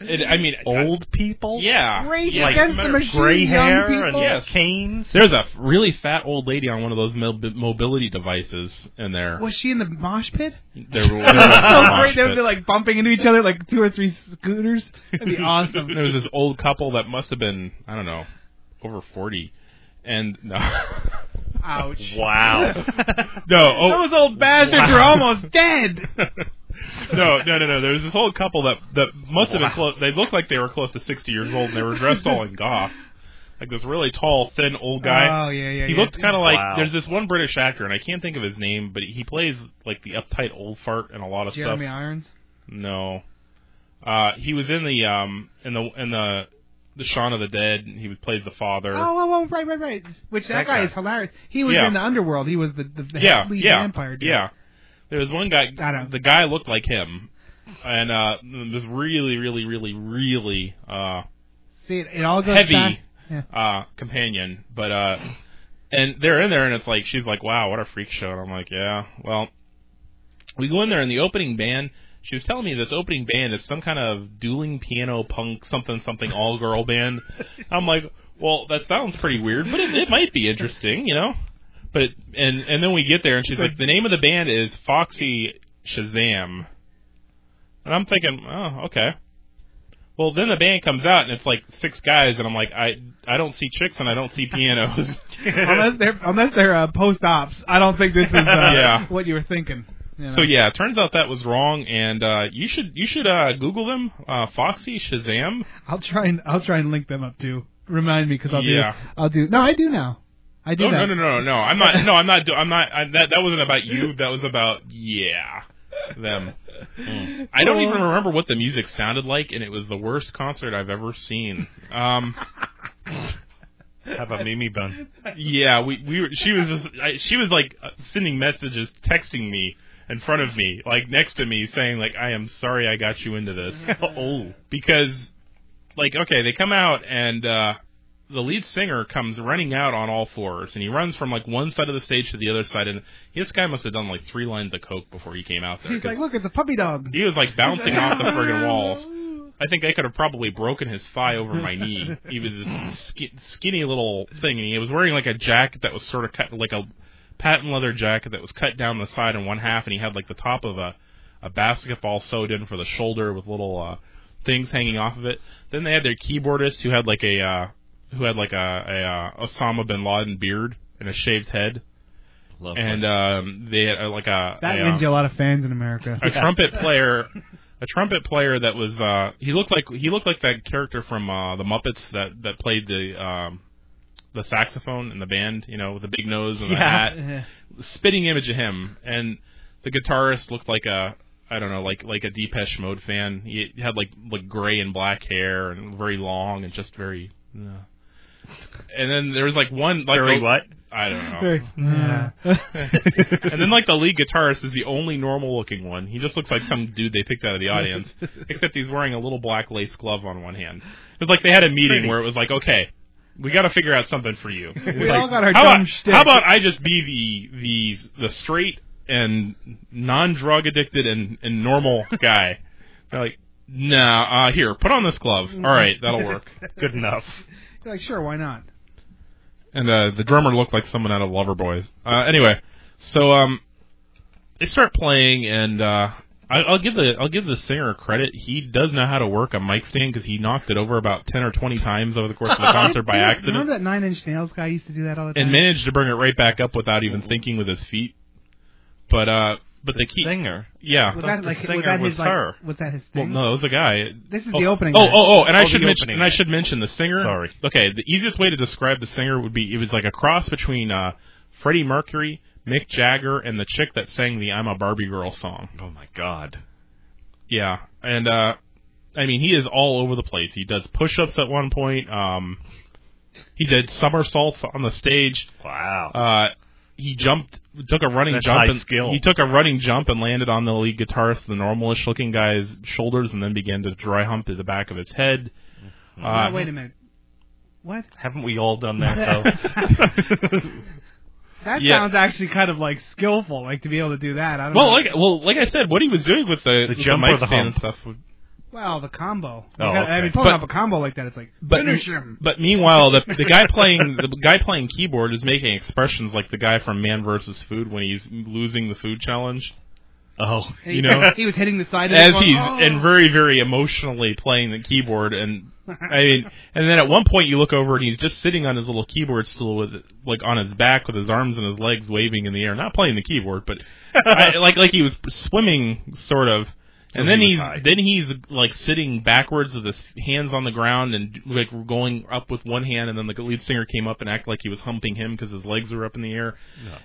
It, I mean, Old people. yeah, Rage yeah, Against matter- the Machine, Gray young hair people. and Yes. canes. There's a really fat old lady on one of those mob- mobility devices in there. Was she in the mosh pit? There, there was so a great. They would be like bumping into each other like two or three scooters. That'd be awesome. There was this old couple that must have been I don't know over forty, and no. Ouch. Wow. No, oh, Those old bastards Wow. are almost dead. no, no, no, no. There was this old couple that that must have been close. They looked like they were close to sixty years old, and they were dressed all in goth. Like this really tall, thin old guy. Oh yeah, yeah. he yeah. looked kind of like Wow. there's this one British actor, and I can't think of his name, but he plays like the uptight old fart in a lot of stuff. Jeremy. Irons. No, uh, he was in the um in the in the the Shaun of the Dead. He plays the father. Oh, oh, oh, right, right, right. Which that, That guy, guy. is hilarious. He was Yeah. in the underworld. He was the the, the yeah, lead yeah, vampire. Dude. yeah. There was one guy. The guy looked like him, and uh, was really, really, really, really uh, See, it, it all goes heavy. Yeah. uh, companion. But uh, and they're in there, and it's like she's like, "Wow, what a freak show!" And I'm like, "Yeah." Well, we go in there, and the opening band. She was telling me this opening band is some kind of dueling piano punk something something all girl band. I'm like, well, that sounds pretty weird, but it, it might be interesting, you know. But it, and and then we get there, and she's like, the name of the band is Foxy Shazam, and I'm thinking, oh, okay. Well, then the band comes out, and it's like six guys, and I'm like, I I don't see chicks, and I don't see pianos. unless they're unless they're uh, post ops, I don't think this is uh, Yeah. what you were thinking. You know. So yeah, it turns out that was wrong, and uh, you should you should uh, Google them, uh, Foxy Shazam. I'll try and I'll try and link them up too. Remind me because I'll Yeah. do I'll do. No, I do now. I do No, that. no, no, no, no. I'm not. No, I'm not. do- I'm not. I, that that wasn't about you. That was about yeah, them. Mm. I don't even remember what the music sounded like, and it was the worst concert I've ever seen. Um, Have a Mimi bun. yeah, we we were. She was just. I, she was like uh, sending messages, texting me in front of me, like next to me, saying like, "I am sorry I got you into this." oh. because like okay they come out and uh the lead singer comes running out on all fours, and he runs from like one side of the stage to the other side, and this guy must have done like three lines of coke before he came out there. He's 'cause like, look, it's a puppy dog. he was like bouncing off the friggin' walls. I think I could have probably broken his thigh over my knee. He was this ski- skinny little thing, and he was wearing like a jacket that was sort of cut, like a patent leather jacket that was cut down the side in one half, and he had like the top of a a basketball sewed in for the shoulder with little uh things hanging off of it. Then they had their keyboardist who had like a uh who had like a, a uh, Osama bin Laden beard and a shaved head, Lovely. and um they had uh, like a That a, wins uh, you a lot of fans in America. a trumpet player a trumpet player that was uh he looked like he looked like that character from uh the Muppets that that played the um the saxophone and the band, you know, with the big nose and the hat. Spitting image of him and the guitarist looked like a I don't know, like like a Depeche Mode fan. He had like like gray and black hair and very long and just very uh. and then there was like one like Very the- what? I don't know. Very- yeah. and then like the lead guitarist is the only normal looking one. He just looks like some dude they picked out of the audience, except he's wearing a little black lace glove on one hand. It's like they had a meeting Pretty. where it was like, okay, we got to figure out something for you. We Like, all got our how dumb about, shtick. How about I just be the the the straight and non drug addicted and and normal guy? They're like, nah, uh, here, put on this glove. All right, that'll work. Good enough. You're like, sure, why not? and uh, the drummer looked like someone out of Loverboys. Uh, anyway, so um, they start playing, and uh, I, I'll give the I'll give the singer credit. He does know how to work a mic stand because he knocked it over about ten or twenty times over the course of the concert by accident. Remember that Nine Inch Nails guy used to do that all the time? and managed to bring it right back up without even thinking with his feet. But uh, but the key, Singer. yeah. was thought that the like singer was that was his like her. was that his Well, no, it was a guy. This is oh, the opening. Oh, oh, oh, and I Oh, should mention, and I should mention the singer. Sorry. Okay, the easiest way to describe the singer would be it was like a cross between uh, Freddie Mercury, Mick Jagger, and the chick that sang the "I'm a Barbie Girl" song. Oh my God. Yeah, and uh, I mean he is all over the place. He does push-ups at one point. Um, he did somersaults on the stage. Wow. Uh, he jumped, took a running That's jump, high and skill. he took a running jump and landed on the lead guitarist, the normalish looking guy's shoulders, and then began to dry hump to the back of his head. Mm-hmm. Uh, No, wait a minute. What? Haven't we all done that though? That Yeah. sounds actually kind of like skillful, like to be able to do that. I don't Well, know. like well, like I said, what he was doing with the, with jump the mic or the stand and hump? stuff. would- well, the combo. Oh, You gotta- I mean, pulling But- up a combo like that, it's like But finish him. but meanwhile, the the guy playing the guy playing keyboard is making expressions like the guy from Man vs. Food when he's losing the food challenge. Oh, you know, he was hitting the side of as going, he's "Oh." and very very emotionally playing the keyboard and I mean and then at one point you look over and he's just sitting on his little keyboard stool with like on his back with his arms and his legs waving in the air not playing the keyboard but I, like like he was swimming sort of and then he he's high. then he's like sitting backwards with his hands on the ground and like going up with one hand and then the lead singer came up and acted like he was humping him because his legs were up in the air.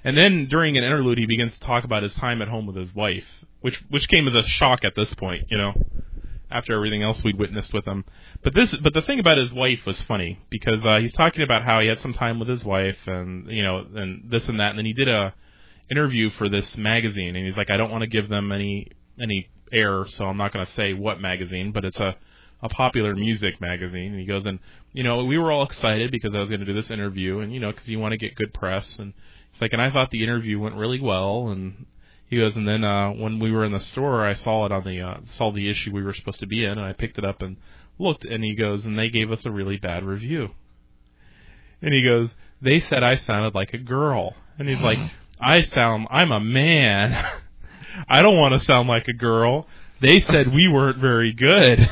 And then during an interlude he begins to talk about his time at home with his wife which which came as a shock at this point you know after everything else we'd witnessed with him. But this but the thing about his wife was funny because uh he's talking about how he had some time with his wife and you know and this and that and then he did a interview for this magazine and he's like I don't want to give them any any air so I'm not going to say what magazine but it's a a popular music magazine. And he goes and you know we were all excited because I was going to do this interview and you know cuz you want to get good press and it's like and I thought the interview went really well and he goes and then uh when we were in the store I saw it on the uh saw the issue we were supposed to be in and I picked it up and looked and he goes and they gave us a really bad review. And he goes they said I sounded like a girl. And he's like I sound I'm a man I don't want to sound like a girl they said we weren't very good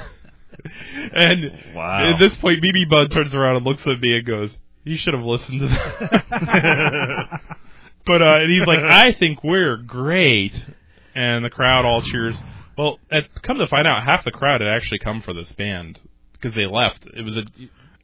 and Wow. at this point BB Bud turns around and looks at me and goes you should have listened to that but uh, and he's like, I think we're great, and the crowd all cheers. Well, at, come to find out, half the crowd had actually come for this band because they left. It was a.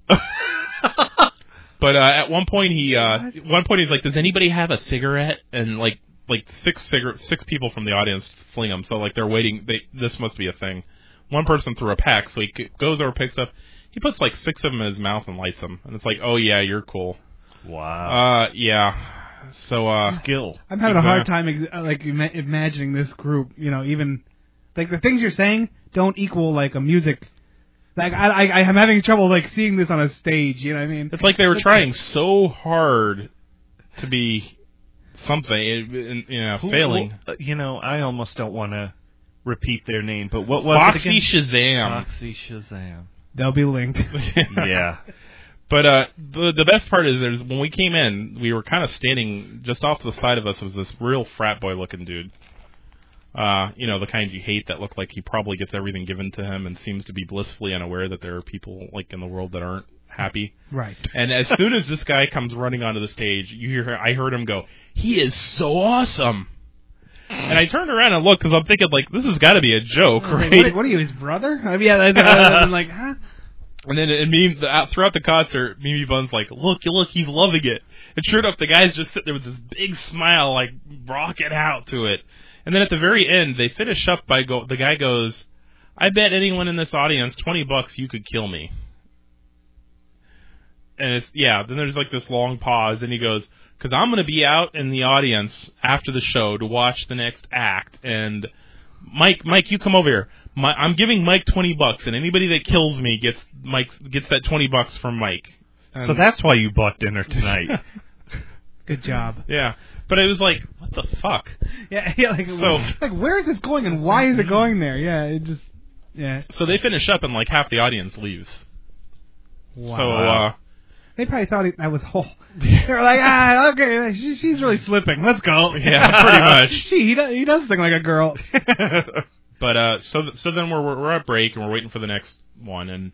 but uh, at one point, he uh, at one point he's like, "Does anybody have a cigarette?" And like like six cigarette six people from the audience fling them. So like they're waiting. They this must be a thing. One person threw a pack, so he goes over, picks up. He puts like six of them in his mouth and lights them, and it's like, "Oh yeah, you're cool." wow. Uh, yeah. So uh, Skill. I'm having a hard time ex- uh, like ima- imagining this group. You know, even like the things you're saying don't equal like a music Like I, I, I'm having trouble like seeing this on a stage. You know what I mean? It's like they were trying so hard to be something, and, you know, Who- failing. who- uh, you know, I almost don't want to repeat their name, but what was Foxy it again? Shazam. Foxy Shazam. They'll be linked. yeah. But uh, the the best part is there's when we came in, we were kind of standing just off to the side of us was this real frat boy looking dude. Uh, you know, the kind you hate that look like he probably gets everything given to him and seems to be blissfully unaware that there are people like in the world that aren't happy. Right. And as soon as this guy comes running onto the stage, you hear I heard him go, "He is so awesome." And I turned around and looked because I'm thinking like this has got to be a joke, right? What, what are you, his brother? I mean, yeah, that's, I'm like, huh? And then and me throughout the concert, Mimi Bun's like, "Look, look, he's loving it." And sure enough, the guy's just sitting there with this big smile, like rocking out to it. And then at the very end, they finish up by go. The guy goes, "I bet anyone in this audience twenty bucks you could kill me." And it's yeah. Then there's like this long pause, and he goes, "Cause I'm gonna be out in the audience after the show to watch the next act, and Mike, Mike, you come over here. My, I'm giving Mike twenty bucks, and anybody that kills me gets Mike gets that twenty bucks from Mike. So that's why you bought dinner tonight. Good job. yeah. But it was like, what the fuck? Yeah, yeah. Like, So- like, where is this going and why is it going there? Yeah, it just, yeah. So they finish up, and like half the audience leaves. Wow. So uh, They probably thought it, that was whole. They were like, ah, okay, she, she's really slipping. Let's go. Yeah, pretty much. she, he does, he does sing like a girl. but uh, so so then we're we're at break, and we're waiting for the next one, and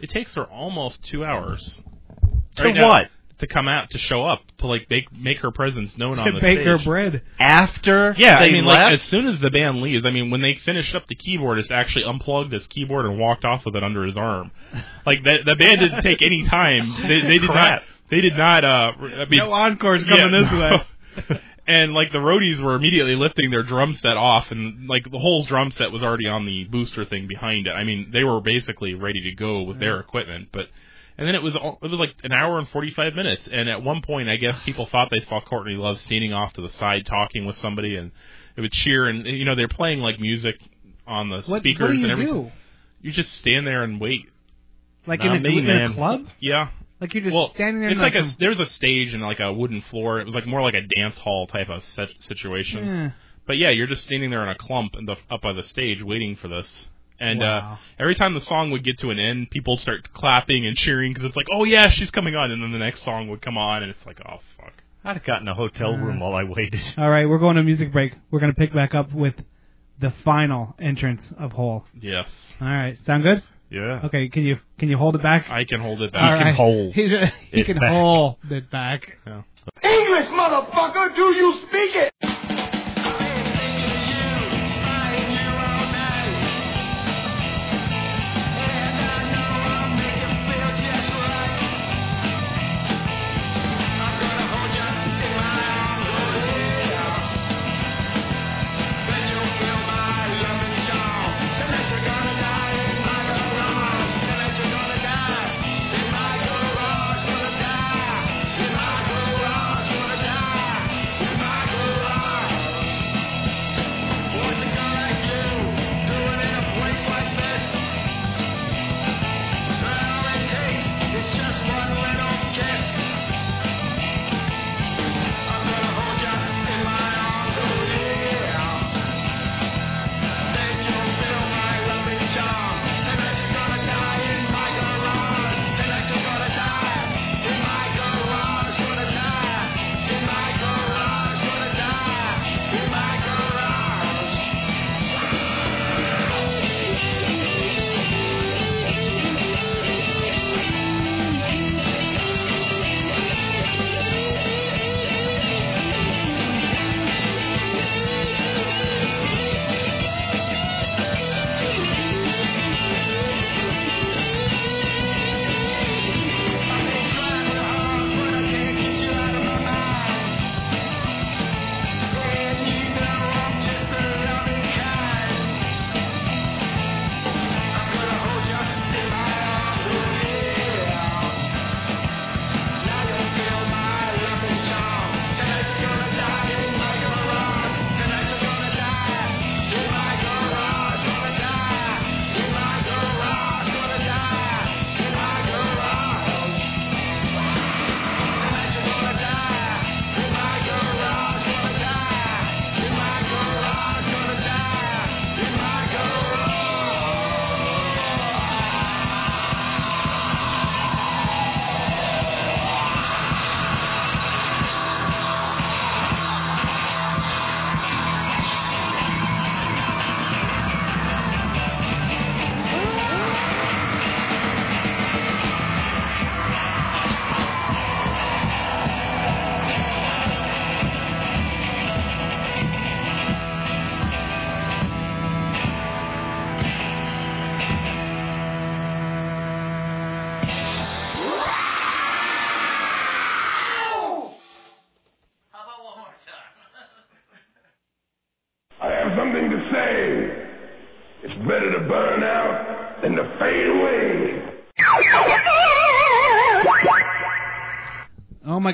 it takes her almost two hours. To Right now, what? To come out to show up to like make make her presence known on to the bake stage. her bread. After Yeah, they I mean, left? like as soon as the band leaves, I mean, when they finished up the keyboardist actually unplugged his keyboard and walked off with it under his arm. Like that, the band didn't take any time. They, they did Crap. not. They did not. Uh, I mean, No encores coming yeah, this no. way. and like the roadies were immediately lifting their drum set off, and like the whole drum set was already on the booster thing behind it. I mean, they were basically ready to go with their equipment, but. And then it was all- it was like an hour and forty five minutes, and at one point, I guess people thought they saw Courtney Love standing off to the side talking with somebody, and it would cheer, and you know they're playing like music on the What, speakers what do you and everything. do? You just stand there and wait. Like Not in, a, me, in a club? Yeah. Like you're just well, standing there. it's in like a some- there's a stage and like a wooden floor. It was like more like a dance hall type of set situation. Yeah. But yeah, you're just standing there in a clump in the, up by the stage waiting for this. And uh every time the song would get to an end, people start clapping and cheering because it's like, oh yeah, she's coming on, and then the next song would come on, and it's like, oh fuck. I'd have gotten a hotel room while I waited. All right, we're going to music break. We're going to pick back up with the final entrance of Hole. Yes, All right, sound good? Yeah. Okay, can you can you hold it back? I can hold it back. All can right. hold He's a, he it can back. hold it back. English, motherfucker, do you speak it?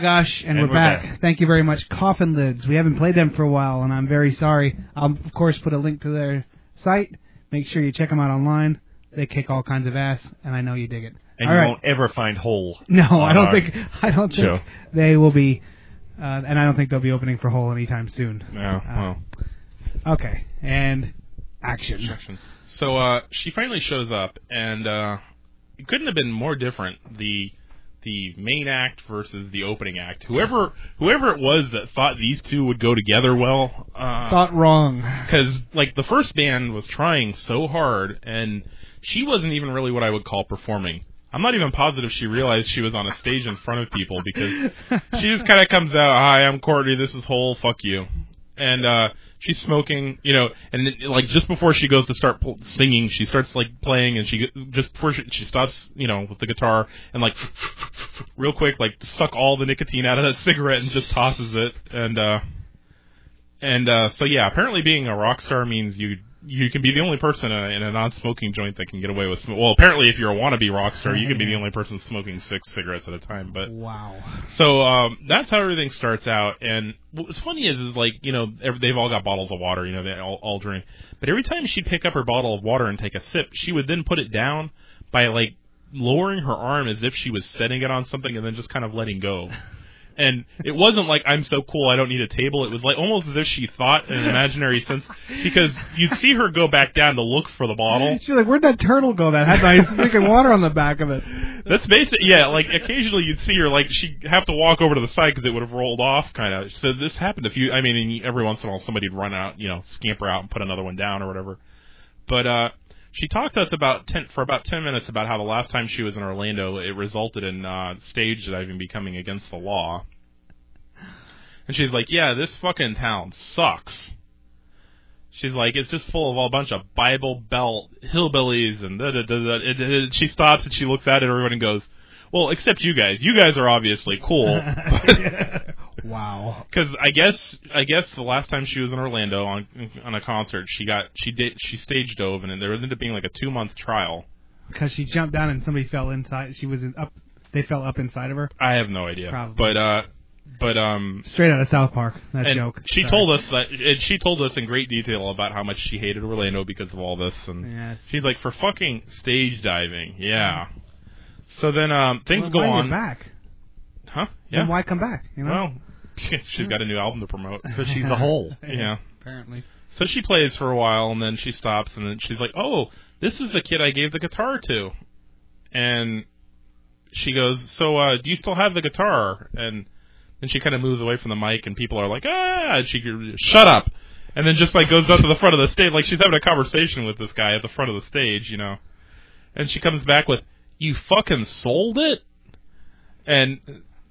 Gosh, and, And we're, we're back. back. Thank you very much. Coffin Lids. We haven't played them for a while, and I'm very sorry. I'll, of course, put a link to their site. Make sure you check them out online. They kick all kinds of ass, and I know you dig it. And All you right. won't ever find Hole. No, I don't think. I don't think show. they will be, uh, and I don't think they'll be opening for Hole anytime soon. Oh, Uh, well. Okay, and action. Action. So uh, she finally shows up, and uh, it couldn't have been more different. The the main act versus the opening act. Whoever whoever it was that thought these two would go together well, uh, Thought wrong. because like the first band was trying so hard, and she wasn't even really what I would call performing. I'm not even positive she realized she was on a stage in front of people because she just kind of comes out, "Hi, I'm Courtney. This is Hole. Fuck you." And uh she's smoking, you know, and like just before she goes to start pl- singing, she starts like playing, and she just before she, she stops, you know, with the guitar and like real quick, like suck all the nicotine out of that cigarette and just tosses it, and uh and uh so yeah, apparently being a rock star means you you can be the only person in a, in a non-smoking joint that can get away with. Sm- well, apparently, if you're a wannabe rock star, you can be the only person smoking six cigarettes at a time. But Wow. so um, that's how everything starts out. And what's funny is, is like you know they've all got bottles of water. You know they all, all drink. But every time she'd pick up her bottle of water and take a sip, she would then put it down by like lowering her arm as if she was setting it on something and then just kind of letting go. And it wasn't like I'm so cool I don't need a table. It was like almost as if she thought in an imaginary sense because you'd see her go back down to look for the bottle. She's like, where'd that turtle go that had nice freaking water on the back of it? That's basic. Yeah, like occasionally you'd see her like she'd have to walk over to the side because it would have rolled off, kind of. So this happened a few. I mean, every once in a while somebody'd run out, you know, scamper out and put another one down or whatever. But uh she talked to us about ten for about ten minutes about how the last time she was in Orlando, it resulted in uh stage diving becoming against the law. And she's like, "Yeah, this fucking town sucks." She's like, it's just full of all bunch of Bible Belt hillbillies and da da da da. She stops and she looks at everyone and goes, "Well, except you guys. You guys are obviously cool." wow. Because I guess I guess the last time she was in Orlando on on a concert, she got she did she stage dove and there ended up being like a two month trial. Because she jumped down and somebody fell inside. She was in, up. They fell up inside of her. I have no idea, Probably. but uh, but um, Straight out of South Park. That and joke. she Sorry. told us that and she told us in great detail about how much she hated Orlando because of all this, and Yes. she's like, for fucking stage diving, yeah. So then um, things Well, go why on, back. huh? Then Yeah. why come back? You know. Well, she's got a new album to promote Because she's a hole. Yeah. Apparently. So she plays for a while, and then she stops, and then she's like, "Oh, this is the kid I gave the guitar to," and she goes, "So, uh, do you still have the guitar?" And then she kind of moves away from the mic, and people are like, "Ah!" And she goes, "Shut up!" And then just like goes up to the front of the stage, like she's having a conversation with this guy at the front of the stage, you know. And she comes back with, "You fucking sold it," and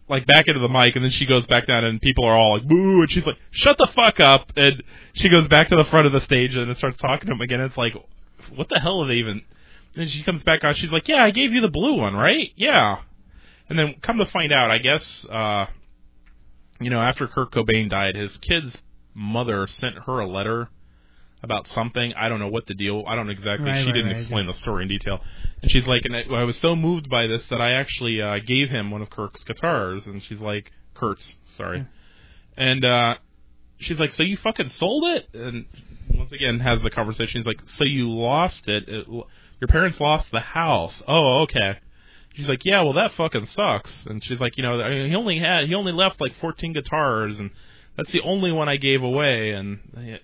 like back into the mic, and then she goes back down, and people are all like boo, and she's like, "Shut the fuck up!" And she goes back to the front of the stage and starts talking to him again. It's like, what the hell are they even? And she comes back on. She's like, "Yeah, I gave you the blue one, right? Yeah." And then come to find out, I guess, uh, you know, after Kurt Cobain died, his kid's mother sent her a letter about something. I don't know what the deal. I don't exactly. Right, she right, didn't right, explain yeah. the story in detail. And she's like, and I, I was so moved by this that I actually uh, gave him one of Kirk's guitars. And she's like, Kurt's, sorry. And uh, she's like, so you fucking sold it? And once again has the conversation. He's like, so you lost it? it your parents lost the house. Oh, okay. She's like, yeah, well that fucking sucks. And she's like, you know, I mean, he only had he only left like 14 guitars, and that's the only one I gave away. And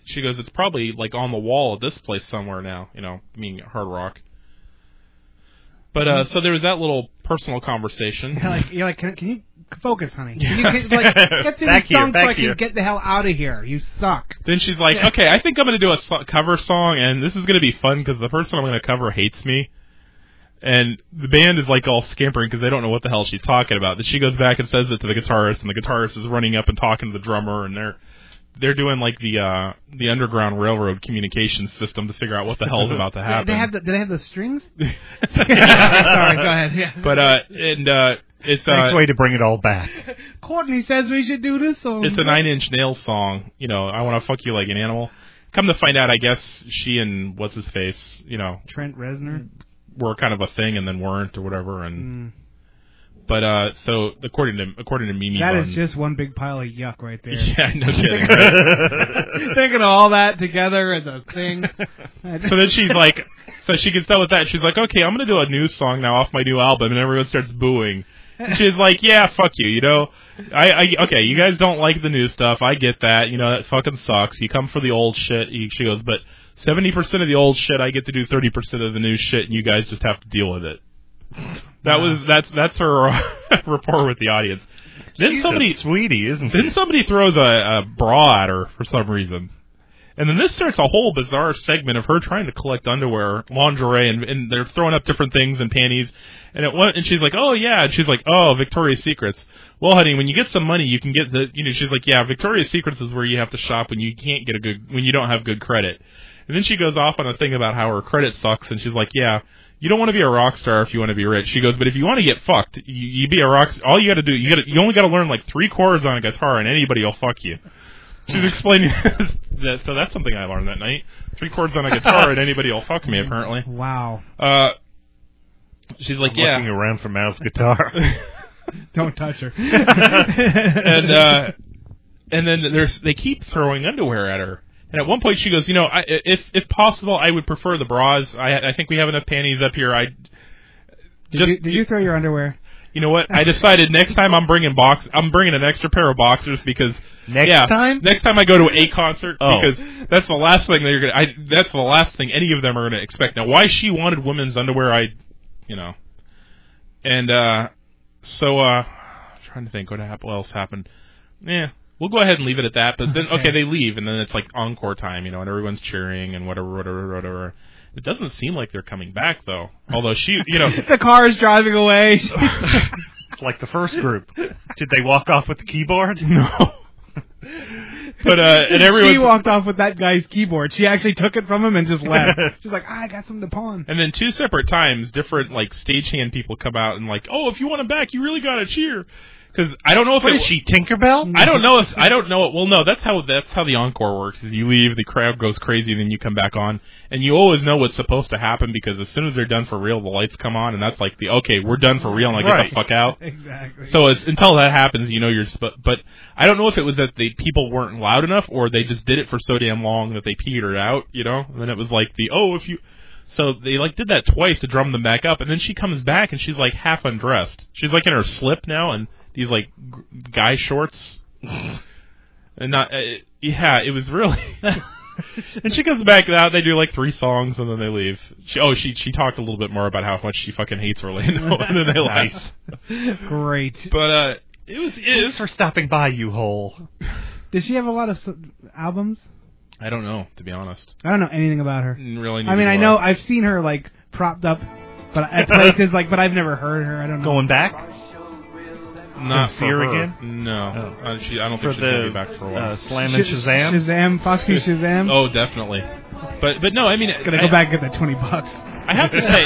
she goes, it's probably like on the wall at this place somewhere now. You know, meaning Hard Rock. But uh, so there was that little personal conversation. You're like, you're like can, can you focus, honey? Can you get, like, get through Back the here, so I can here. get the hell out of here? You suck. Then she's like, okay, I think I'm going to do a so- cover song, and this is going to be fun because the person I'm going to cover hates me. And the band is like all scampering because they don't know what the hell she's talking about. Then she goes back and says it to the guitarist, and the guitarist is running up and talking to the drummer, and they're they're doing like the uh the underground railroad communication system to figure out what the hell's about to happen. They have the, do they have the strings? Sorry, go ahead. Yeah. But uh, and uh, it's uh, Nice way to bring it all back. Courtney says we should do this song. it's a Nine Inch Nails song. You know, I want to fuck you like an animal. come to find out, I guess she and what's his face, you know, Trent Reznor. Were kind of a thing and then weren't or whatever. And Mm. but uh, so according to according to Mimi, That Bun, is just one big pile of yuck right there. yeah, no kidding. Right? Thinking of all that together as a thing. so then she's like, so she gets done with that. She's like, okay, I'm gonna do a new song now off my new album, and everyone starts booing. And she's like, yeah, fuck you, you know. I, I okay, you guys don't like the new stuff. I get that. You know that fucking sucks. You come for the old shit. She goes, but seventy percent of the old shit, I get to do thirty percent of the new shit, and you guys just have to deal with it. That was that's that's her uh, rapport with the audience. Then She's somebody a sweetie, isn't then somebody throws a, a bra at her for some reason. And then this starts a whole bizarre segment of her trying to collect underwear, lingerie, and, and they're throwing up different things and panties. And it went, and she's like, "Oh yeah," and she's like, "Oh, Victoria's Secrets." Well, honey, when you get some money, you can get the, you know, she's like, "Yeah, Victoria's Secrets is where you have to shop when you can't get a good, when you don't have good credit." And then she goes off on a thing about how her credit sucks, and she's like, "Yeah, you don't want to be a rock star if you want to be rich." She goes, "But if you want to get fucked, you, you be a rock. All you got to do, you got, you only got to learn like three chords on a guitar, and anybody will fuck you." She's explaining that, so that's something I learned that night. Three chords on a guitar, and anybody will fuck me. Apparently, Wow. uh, she's like, I'm "Yeah." looking around for Mal's guitar. Don't touch her. and uh, and then there's they keep throwing underwear at her. And at one point she goes, you know, I, if if possible, I would prefer the bras. I I think we have enough panties up here. I did, just you, did you throw your underwear? you know what? I decided next time I'm bringing box. I'm bringing an extra pair of boxers because Next yeah, time? next time I go to a concert Oh. because that's the last thing they're gonna. I, that's the last thing any of them are gonna expect. Now, why she wanted women's underwear, I, you know, and uh, so uh, I'm trying to think what hap- what else happened. Yeah, we'll go ahead and leave it at that. But then okay, Okay. they leave, and then it's like encore time, you know, and everyone's cheering and whatever, whatever, whatever. It doesn't seem like they're coming back though. Although she, you know, the car is driving away. like the first group. Did they walk off with the keyboard? no. But uh, and she walked off with that guy's keyboard. She actually took it from him and just left. She's like, I got something to pawn. And then two separate times, different like stagehand people come out and like, oh, if you want him back, you really gotta cheer. Because I don't know if What it, is she, Tinkerbell? I don't know if I don't know. Well, no, that's how that's how the encore works. Is you leave, the crowd goes crazy, and then you come back on, and you always know what's supposed to happen because as soon as they're done for real, the lights come on, and that's like the okay, we're done for real, and I get Right. the fuck out. Exactly. So it's, until that happens, you know you're. Sp- but I don't know if it was that the people weren't loud enough, or they just did it for so damn long that they petered out. You know, and then it was like the oh, if you. So they like did that twice to drum them back up, and then she comes back and she's like half undressed. She's like in her slip now and these like g- guy shorts, and not. Uh, yeah, it was really. and she comes back out. They do like three songs and then they leave. She, oh, she she talked a little bit more about how much she fucking hates Orlando, and then they left. Great. But uh, it was it Thanks was for stopping by, you hole. Does she have a lot of s- albums? I don't know, to be honest. I don't know anything about her. Really, I mean, I know I've seen her like propped up, but at places like, but I've never heard her. I don't know. Going back? Not see for her her again? No, Oh. uh, she. I don't For think she's gonna be back for a while. uh, Slam and Sh- Shazam? Shazam, Foxy Shazam. oh, definitely. But but no, I mean, Gonna I, go back and get that twenty bucks. I have to say,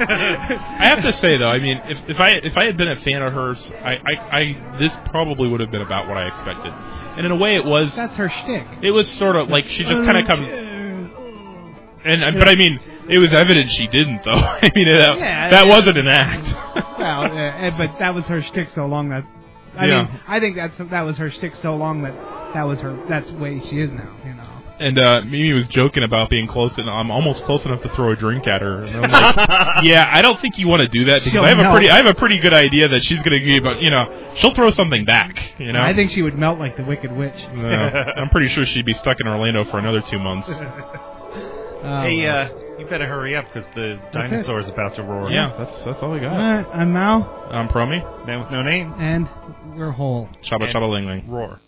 I have to say though, I mean, if if I if I had been a fan of hers, I I, I this probably would have been about what I expected, and in a way, it was. That's her shtick. It was sort of like she just kind of come. And but I mean, it was evident she didn't though. I mean, that, Yeah, that yeah. wasn't an act. well, uh, uh, but that was her shtick so long that. I Yeah. mean, I think that's that was her shtick so long that that was her. That's the way she is now. You know. And uh, Mimi was joking about being close, and I'm almost close enough to throw a drink at her. And I'm like, yeah, I don't think you want to do that because She'll I have a pretty, I have a pretty good idea that she's going to give, but you know, she'll throw something back. You know, I think she would melt like the Wicked Witch. No, I'm pretty sure she'd be stuck in Orlando for another two months. Oh, hey, uh, you better hurry up because the it. dinosaur's about to roar. Yeah, that's that's all we got. Alright, I'm Mal, I'm Promi. Man with no name. and we're whole. Shabba And shabba ling ling. Roar.